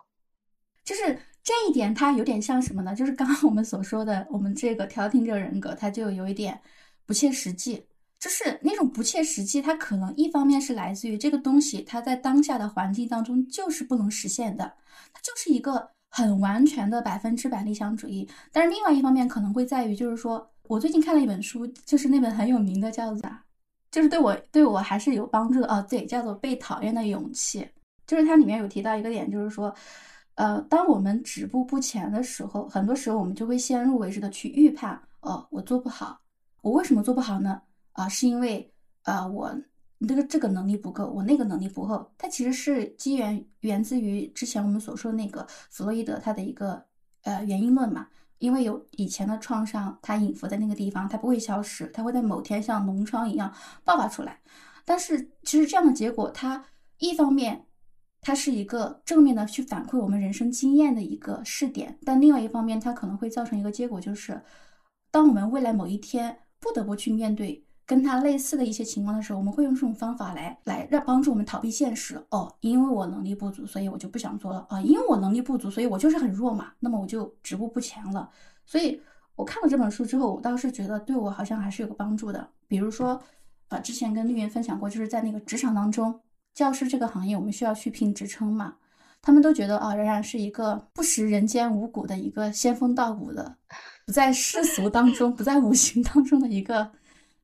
就是这一点，它有点像什么呢？就是刚刚我们所说的，我们这个调停者人格，它就有一点不切实际。就是那种不切实际，它可能一方面是来自于这个东西，它在当下的环境当中就是不能实现的，它就是一个很完全的百分之百理想主义。但是另外一方面可能会在于，就是说我最近看了一本书，就是那本很有名的叫做，就是对我对我还是有帮助的哦，对，叫做《被讨厌的勇气》。就是它里面有提到一个点，就是说，呃，当我们止步不前的时候，很多时候我们就会先入为主的去预判，哦，我做不好，我为什么做不好呢？啊，是因为啊，我这个这个能力不够，我那个能力不够。它其实是基源源自于之前我们所说的那个弗洛伊德他的一个呃原因论嘛。因为有以前的创伤，它隐伏在那个地方，它不会消失，它会在某天像脓疮一样爆发出来。但是其实这样的结果，它一方面它是一个正面的去反馈我们人生经验的一个试点，但另外一方面它可能会造成一个结果，就是当我们未来某一天不得不去面对。跟他类似的一些情况的时候，我们会用这种方法来来让帮助我们逃避现实。哦，因为我能力不足，所以我就不想做了啊。因为我能力不足，所以我就是很弱嘛。那么我就止步不前了。所以我看了这本书之后，我倒是觉得对我好像还是有个帮助的。比如说，呃，之前跟绿云分享过，就是在那个职场当中，教师这个行业，我们需要去拼职称嘛。他们都觉得啊，仍然是一个不食人间五谷的一个仙风道骨的，不在世俗当中，不在五行当中的一个。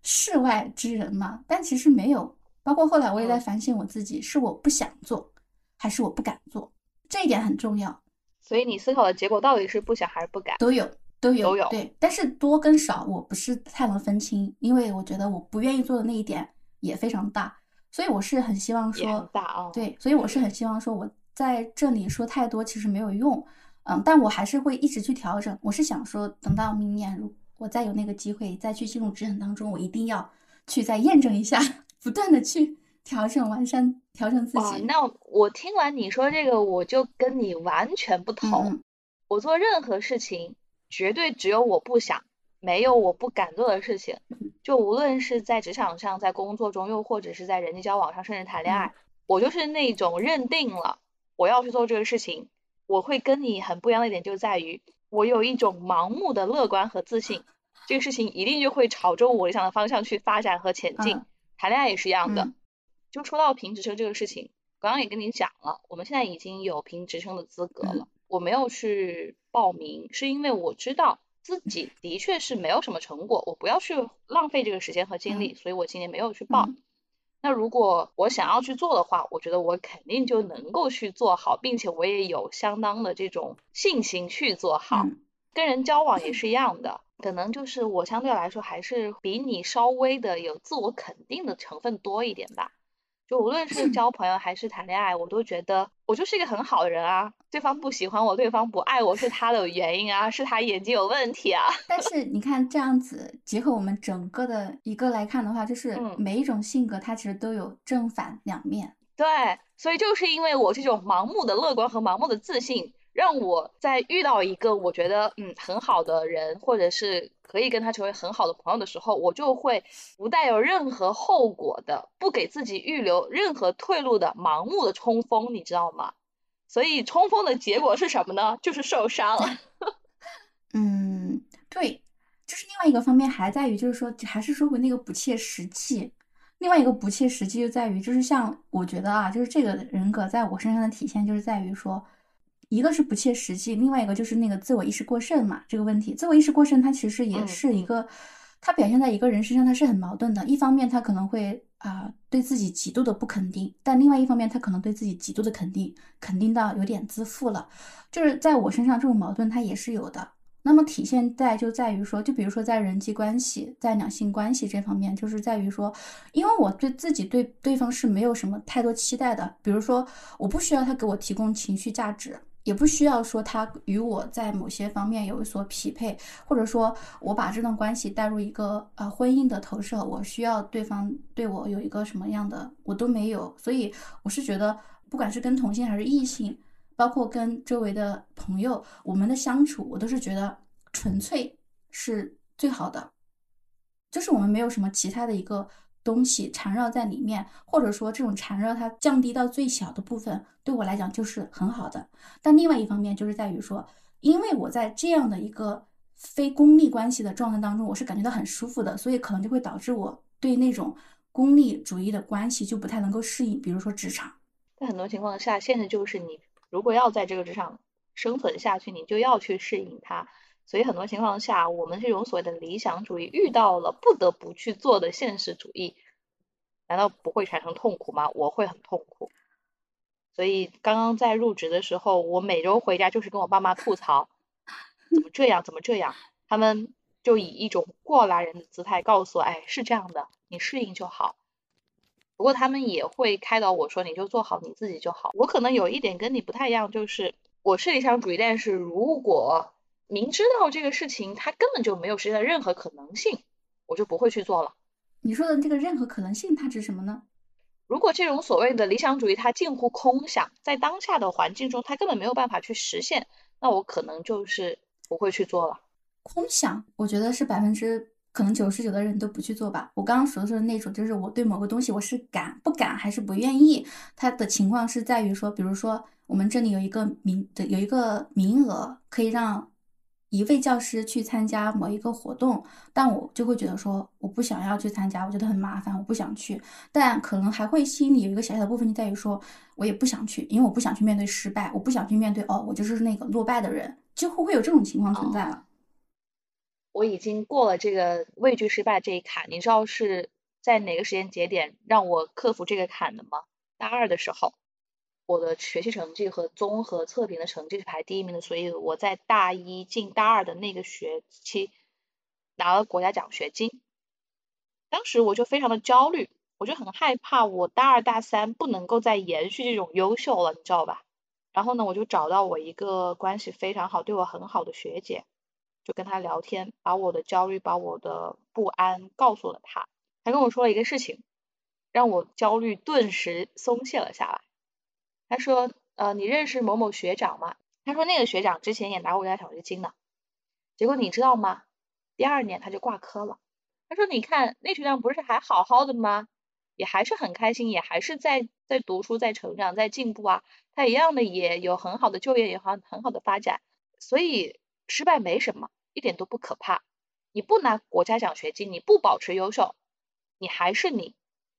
世外之人嘛，但其实没有。包括后来我也在反省我自己，是我不想做，还是我不敢做？这一点很重要。所以你思考的结果到底是不想还是不敢？都有，都有，都有。对，但是多跟少我不是太能分清，因为我觉得我不愿意做的那一点也非常大。所以我是很希望说，大啊。对，所以我是很希望说，我在这里说太多其实没有用。嗯，但我还是会一直去调整。我是想说，等到明年如。我再有那个机会再去进入职场当中，我一定要去再验证一下不断的去调整、完善、调整自哇，己。那我听完你说这个，我就跟你完全不同。嗯我做任何事情，绝对只有我不想，没有我不敢做的事情。就无论是在职场上，在工作中，又或者是在人际交往上，甚至谈恋爱，我就是那种认定了我要去做这个事情。我会跟你很不一样的一点就在于，我有一种盲目的乐观和自信，这个事情一定就会朝着我理想的方向去发展和前进。嗯谈恋爱也是一样的。嗯就说到评职称这个事情，刚刚也跟你讲了，我们现在已经有评职称的资格了。我没有去报名，是因为我知道自己的确是没有什么成果，我不要去浪费这个时间和精力，所以我今年没有去报。嗯那如果我想要去做的话，我觉得我肯定就能够去做好，并且我也有相当的这种信心去做好。嗯跟人交往也是一样的，可能就是我相对来说还是比你稍微的有自我肯定的成分多一点吧。就无论是 [CLEARS THROAT] 交朋友还是谈恋爱，我都觉得我就是一个很好的人啊。对方不喜欢我，对方不爱我是他的原因啊，是他眼睛有问题啊。但是你看这样子，结合我们整个的一个来看的话，就是嗯每一种性格它其实都有正反两面。对，所以就是因为我这种盲目的乐观和盲目的自信，让我在遇到一个我觉得嗯很好的人，或者是可以跟他成为很好的朋友的时候，我就会不带有任何后果的，不给自己预留任何退路的盲目的冲锋，你知道吗？所以冲锋的结果是什么呢？就是受伤。[LAUGHS] 嗯，对，就是另外一个方面还在于，就是说还是说回那个不切实际。另外一个不切实际就在于，就是像我觉得啊，就是这个人格在我身上的体现，就是在于说，一个是不切实际，另外一个就是那个自我意识过剩嘛。这个问题，自我意识过剩，它其实也嗯是一个，它表现在一个人身上，它是很矛盾的。一方面，他可能会啊、对自己极度的不肯定，但另外一方面，他可能对自己极度的肯定，肯定到有点自负了。就是在我身上，这种矛盾它也是有的。那么体现在就在于说，就比如说在人际关系、在两性关系这方面，就是在于说，因为我对自己对对方是没有什么太多期待的，比如说我不需要他给我提供情绪价值，也不需要说他与我在某些方面有所匹配，或者说我把这段关系带入一个呃婚姻的投射，我需要对方对我有一个什么样的，我都没有，所以我是觉得，不管是跟同性还是异性。包括跟周围的朋友，我们的相处，我都是觉得纯粹是最好的，就是我们没有什么其他的一个东西缠绕在里面，或者说这种缠绕它降低到最小的部分，对我来讲就是很好的。但另外一方面就是在于说，因为我在这样的一个非功利关系的状态当中，我是感觉到很舒服的，所以可能就会导致我对那种功利主义的关系就不太能够适应，比如说职场。在很多情况下，现实就是你如果要在这个职场生存下去，你就要去适应它。所以很多情况下，我们这种所谓的理想主义遇到了不得不去做的现实主义，难道不会产生痛苦吗？我会很痛苦。所以刚刚在入职的时候，我每周回家就是跟我爸妈吐槽，怎么这样，怎么这样。他们就以一种过来人的姿态告诉我，哎，是这样的，你适应就好。不过他们也会开导我说，你就做好你自己就好。我可能有一点跟你不太一样，就是我是理想主义，但是如果明知道这个事情它根本就没有实现的任何可能性，我就不会去做了。你说的这个任何可能性，它指什么呢？如果这种所谓的理想主义它近乎空想，在当下的环境中它根本没有办法去实现，那我可能就是不会去做了。空想，我觉得是百分之可能九十九的人都不去做吧。我刚刚说的是那种，就是我对某个东西我是敢不敢还是不愿意，它的情况是在于说，比如说我们这里有一个名的有一个名额，可以让一位教师去参加某一个活动，但我就会觉得说我不想要去参加，我觉得很麻烦，我不想去。但可能还会心里有一个小小的部分就在于说，我也不想去，因为我不想去面对失败，我不想去面对哦，我就是那个落败的人，几乎会有这种情况存在了。我已经过了这个畏惧失败这一坎，你知道是在哪个时间节点让我克服这个坎的吗？大二的时候，我的学习成绩和综合测评的成绩是排第一名的，所以我在大一进大二的那个学期拿了国家奖学金。当时我就非常的焦虑，我就很害怕我大二大三不能够再延续这种优秀了，你知道吧？然后呢，我就找到我一个关系非常好、对我很好的学姐。就跟他聊天，把我的焦虑、把我的不安告诉了他。他跟我说了一个事情，让我焦虑顿时松懈了下来。他说：“呃，你认识某某学长吗？”他说：“那个学长之前也拿过国家奖学金呢。”结果你知道吗？第二年他就挂科了。他说：“你看那学长不是还好好的吗？也还是很开心，也还是在在读书，在成长，在进步啊。他一样的也有很好的就业，也好很好的发展。所以失败没什么，一点都不可怕。你不拿国家奖学金，你不保持优秀，你还是你。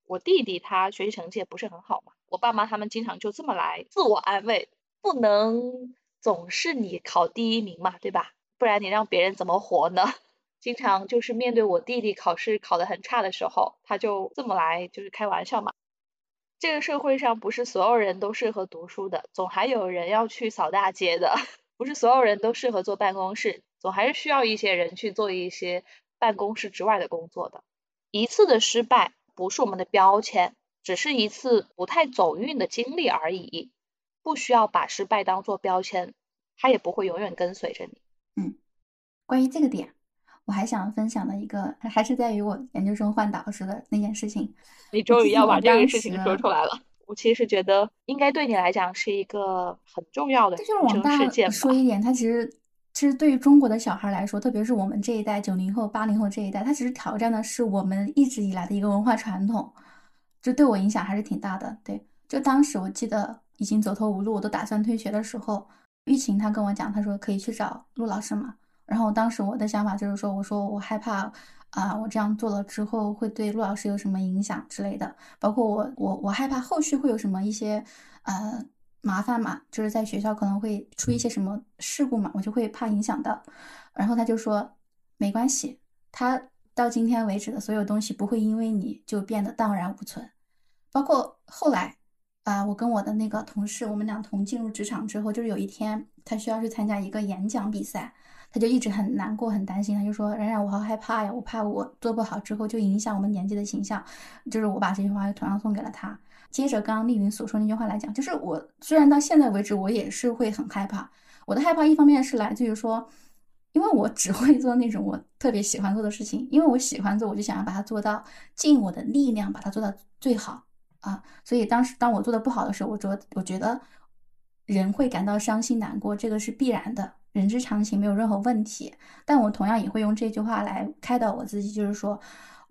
我弟弟他学习成绩也不是很好嘛，我爸妈他们经常就这么来自我安慰，不能总是你考第一名嘛，对吧？不然你让别人怎么活呢？” [LAUGHS] 经常就是面对我弟弟考试考得很差的时候，他就这么来，就是开玩笑嘛。这个社会上不是所有人都适合读书的，总还有人要去扫大街的；[LAUGHS] 不是所有人都适合坐办公室，总还是需要一些人去做一些办公室之外的工作的。一次的失败不是我们的标签，只是一次不太走运的经历而已，不需要把失败当做标签，它也不会永远跟随着你。嗯，关于这个点。我还想分享的一个，还是在于我研究生换导师的那件事情。你终于要把这个事情说出来了。我其实觉得，应该对你来讲是一个很重要的这就是往大说一点，它其实其实对于中国的小孩来说，特别是我们这一代九零后、八零后这一代，他其实挑战的是我们一直以来的一个文化传统，就对我影响还是挺大的。对，就当时我记得已经走投无路，我都打算退学的时候，玉琴她跟我讲，她说可以去找陆老师嘛。然后当时我的想法就是说，我说我害怕啊，我这样做了之后会对陆老师有什么影响之类的，包括我我我害怕后续会有什么一些呃麻烦嘛，就是在学校可能会出一些什么事故嘛，我就会怕影响到。然后他就说没关系，他到今天为止的所有东西不会因为你就变得荡然无存，包括后来啊，我跟我的那个同事，我们俩同进入职场之后，就是有一天他需要去参加一个演讲比赛。他就一直很难过，很担心。他就说：“冉冉，我好害怕呀，我怕我做不好之后就影响我们年级的形象。”就是我把这句话同样送给了他。接着刚刚丽云所说那句话来讲，就是我虽然到现在为止，我也是会很害怕。我的害怕一方面是来自于说，因为我只会做那种我特别喜欢做的事情，因为我喜欢做，我就想要把它做到尽我的力量把它做到最好啊。所以当时当我做的不好的时候，我觉我觉得人会感到伤心难过，这个是必然的。人之常情，没有任何问题。但我同样也会用这句话来开导我自己，就是说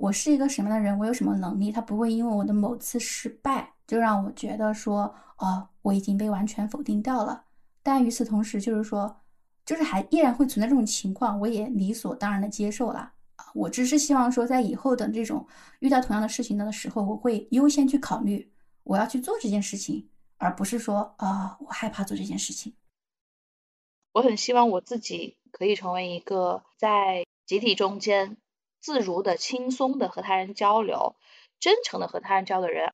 我是一个什么样的人，我有什么能力，他不会因为我的某次失败就让我觉得说，哦，我已经被完全否定掉了。但与此同时，就是说，就是还依然会存在这种情况，我也理所当然的接受了。我只是希望说，在以后的这种遇到同样的事情的时候，我会优先去考虑我要去做这件事情，而不是说，啊，我害怕做这件事情。我很希望我自己可以成为一个在集体中间自如的、轻松的和他人交流、真诚的和他人交流的人。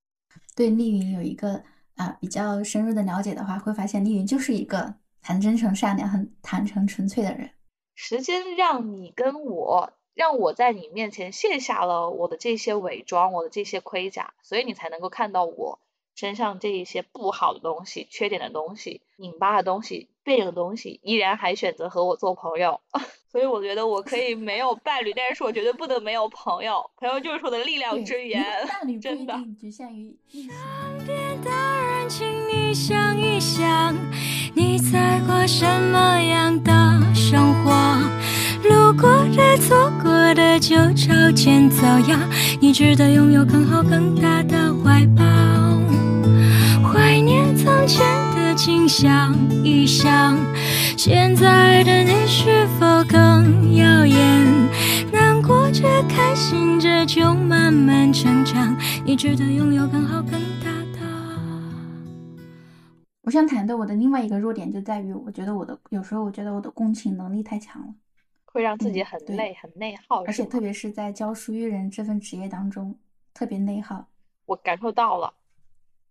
对丽云有一个啊比较深入的了解的话，会发现丽云就是一个很真诚、善良、很坦诚、纯粹的人。时间让你跟我，让我在你面前卸下了我的这些伪装、我的这些盔甲，所以你才能够看到我。身上这一些不好的东西、缺点的东西、拧巴的东西、别扭的东西，依然还选择和我做朋友，[LAUGHS] 所以我觉得我可以没有伴侣，但是我绝对不能没有朋友。朋友就是我的力量之源，真的。局限于身边的人，请你想一想，你在过什么样的生活？路过的、错过的，就朝前走呀。你值得拥有更好、更大的怀抱。前的景象，一想，现在的你是否更耀眼？难过着，开心着，就慢慢成长。你值得拥有更好更大的。我想谈的我的另外一个弱点就在于，我觉得我的有时候我觉得我的共情能力太强了，会让自己很累、很内耗，而且特别是在教书育人这份职业当中，特别内耗。我感受到了。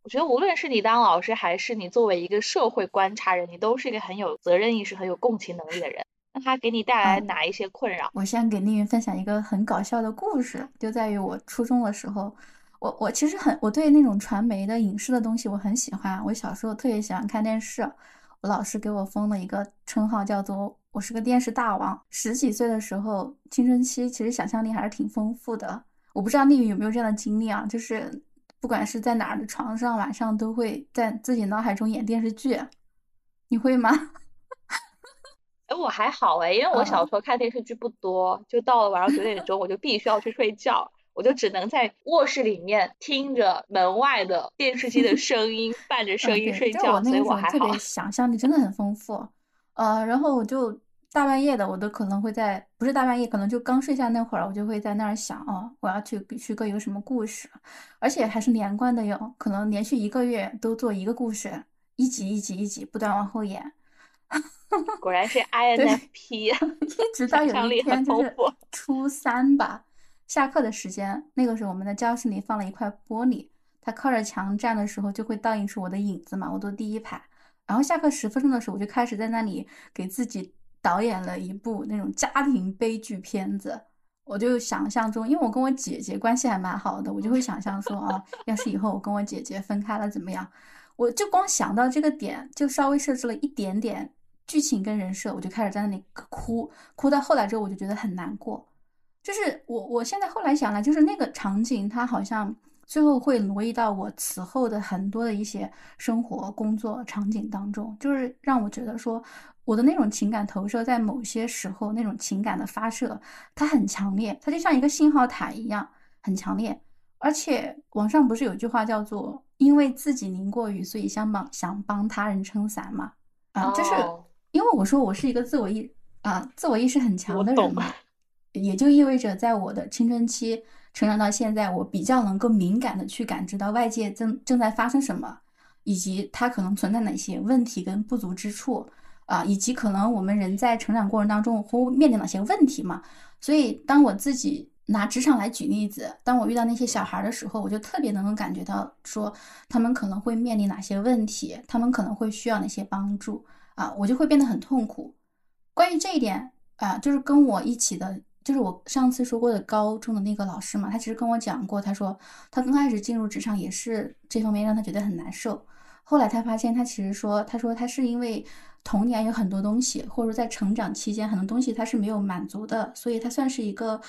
我觉得无论是你当老师，还是你作为一个社会观察人，你都是一个很有责任意识、很有共情能力的人。那他给你带来哪一些困扰？我先给丽云分享一个很搞笑的故事，就在于我初中的时候，我我其实很我对那种传媒的影视的东西我很喜欢。我小时候特别喜欢看电视，我老师给我封了一个称号，叫做我是个电视大王。十几岁的时候，青春期其实想象力还是挺丰富的。我不知道丽云有没有这样的经历啊？就是。不管是在哪儿的床上，晚上都会在自己脑海中演电视剧。你会吗？哎，我还好哎，因为我小时候看电视剧不多，就到了晚上九点钟，我就必须要去睡觉，我就只能在卧室里面听着门外的电视机的 [LAUGHS] 声音，伴着声音睡觉，所以我还好。想象力真的很丰富，呃，然后我就。大半夜的，我都可能会在，不是大半夜，可能就刚睡下那会儿，我就会在那儿想，哦，我要去去个一个什么故事，而且还是连贯的哟，可能连续一个月都做一个故事，一集一集一集不断往后演。果然是 [LAUGHS] INFP，[LAUGHS] 一直到有一天就是初三吧，下课的时间，那个时候我们的教室里放了一块玻璃，它靠着墙站的时候就会倒映出我的影子嘛，我坐第一排，然后下课十分钟的时候，我就开始在那里给自己。导演了一部那种家庭悲剧片子，我就想象中，因为我跟我姐姐关系还蛮好的，我就会想象说啊，要是以后我跟我姐姐分开了怎么样？我就光想到这个点，就稍微设置了一点点剧情跟人设，我就开始在那里哭，哭到后来之后我就觉得很难过。就是我我现在后来想来，就是那个场景，它好像最后会挪移到我此后的很多的一些生活、工作场景当中，就是让我觉得说。我的那种情感投射，在某些时候，那种情感的发射，它很强烈，它就像一个信号塔一样，很强烈。而且网上不是有句话叫做“因为自己淋过雨，所以想帮想帮他人撑伞”嘛？啊，就是因为我说我是一个自我意啊自我意识很强的人嘛，也就意味着在我的青春期成长到现在，我比较能够敏感的去感知到外界正正在发生什么，以及它可能存在哪些问题跟不足之处。啊，以及可能我们人在成长过程当中会面临哪些问题嘛？所以，当我自己拿职场来举例子，当我遇到那些小孩的时候，我就特别能够感觉到，说他们可能会面临哪些问题，他们可能会需要哪些帮助啊，我就会变得很痛苦。关于这一点啊，就是跟我一起的，就是我上次说过的高中的那个老师嘛，他其实跟我讲过，他说他刚开始进入职场也是这方面让他觉得很难受，后来他发现他其实说，他说他是因为。童年有很多东西，或者说在成长期间很多东西他是没有满足的，所以他算是一个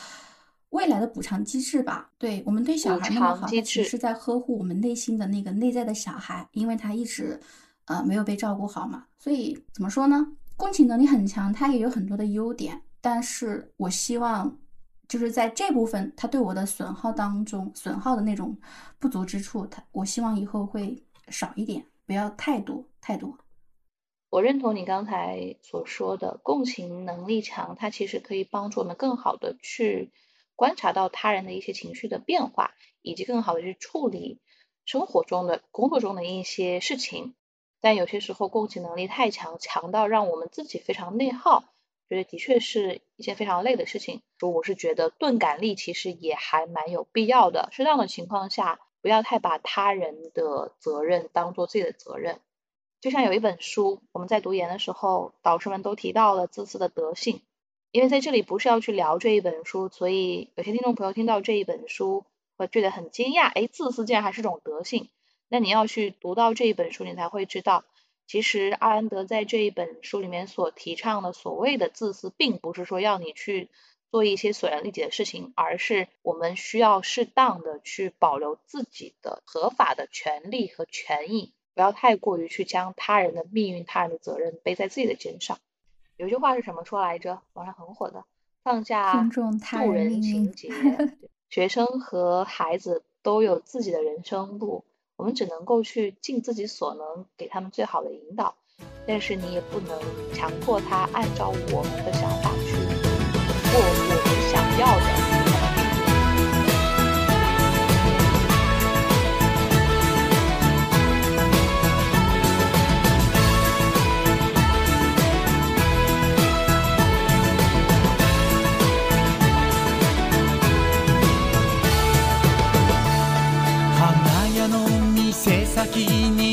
未来的补偿机制吧。对我们对小孩那么好，其实是在呵护我们内心的那个内在的小孩，因为他一直呃没有被照顾好嘛。所以怎么说呢？共情能力很强，他也有很多的优点，但是我希望就是在这部分他对我的损耗当中，损耗的那种不足之处，他我希望以后会少一点，不要太多太多。我认同你刚才所说的，共情能力强，它其实可以帮助我们更好的去观察到他人的一些情绪的变化，以及更好的去处理生活中的、工作中的一些事情。但有些时候，共情能力太强，强到让我们自己非常内耗，觉得的确是一件非常累的事情。说我是觉得钝感力其实也还蛮有必要的，适当的情况下，不要太把他人的责任当做自己的责任。就像有一本书，我们在读研的时候，导师们都提到了自私的德性。因为在这里不是要去聊这一本书，所以有些听众朋友听到这一本书会觉得很惊讶，哎，自私竟然还是种德性。那你要去读到这一本书，你才会知道，其实阿兰德在这一本书里面所提倡的所谓的自私，并不是说要你去做一些损人利己的事情，而是我们需要适当的去保留自己的合法的权利和权益。不要太过于去将他人的命运、他人的责任背在自己的肩上。有句话是什么说来着？网上很火的，放下渡人情节。学生和孩子都有自己的人生路，我们只能够去尽自己所能，给他们最好的引导。但是你也不能强迫他按照我们的想法去过我们想要的。先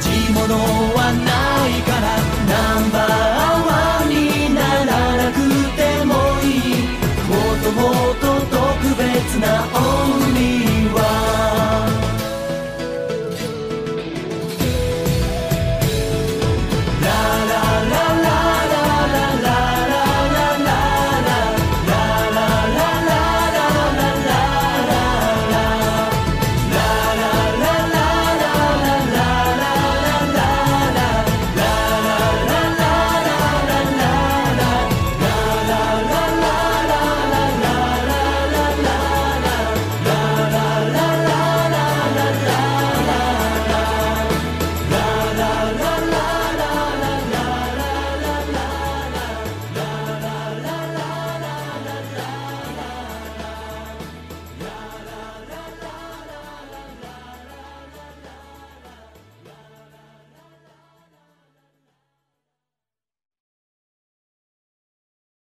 じものはないからナンバーワンにならなくてもいい。もっともっと特別な音楽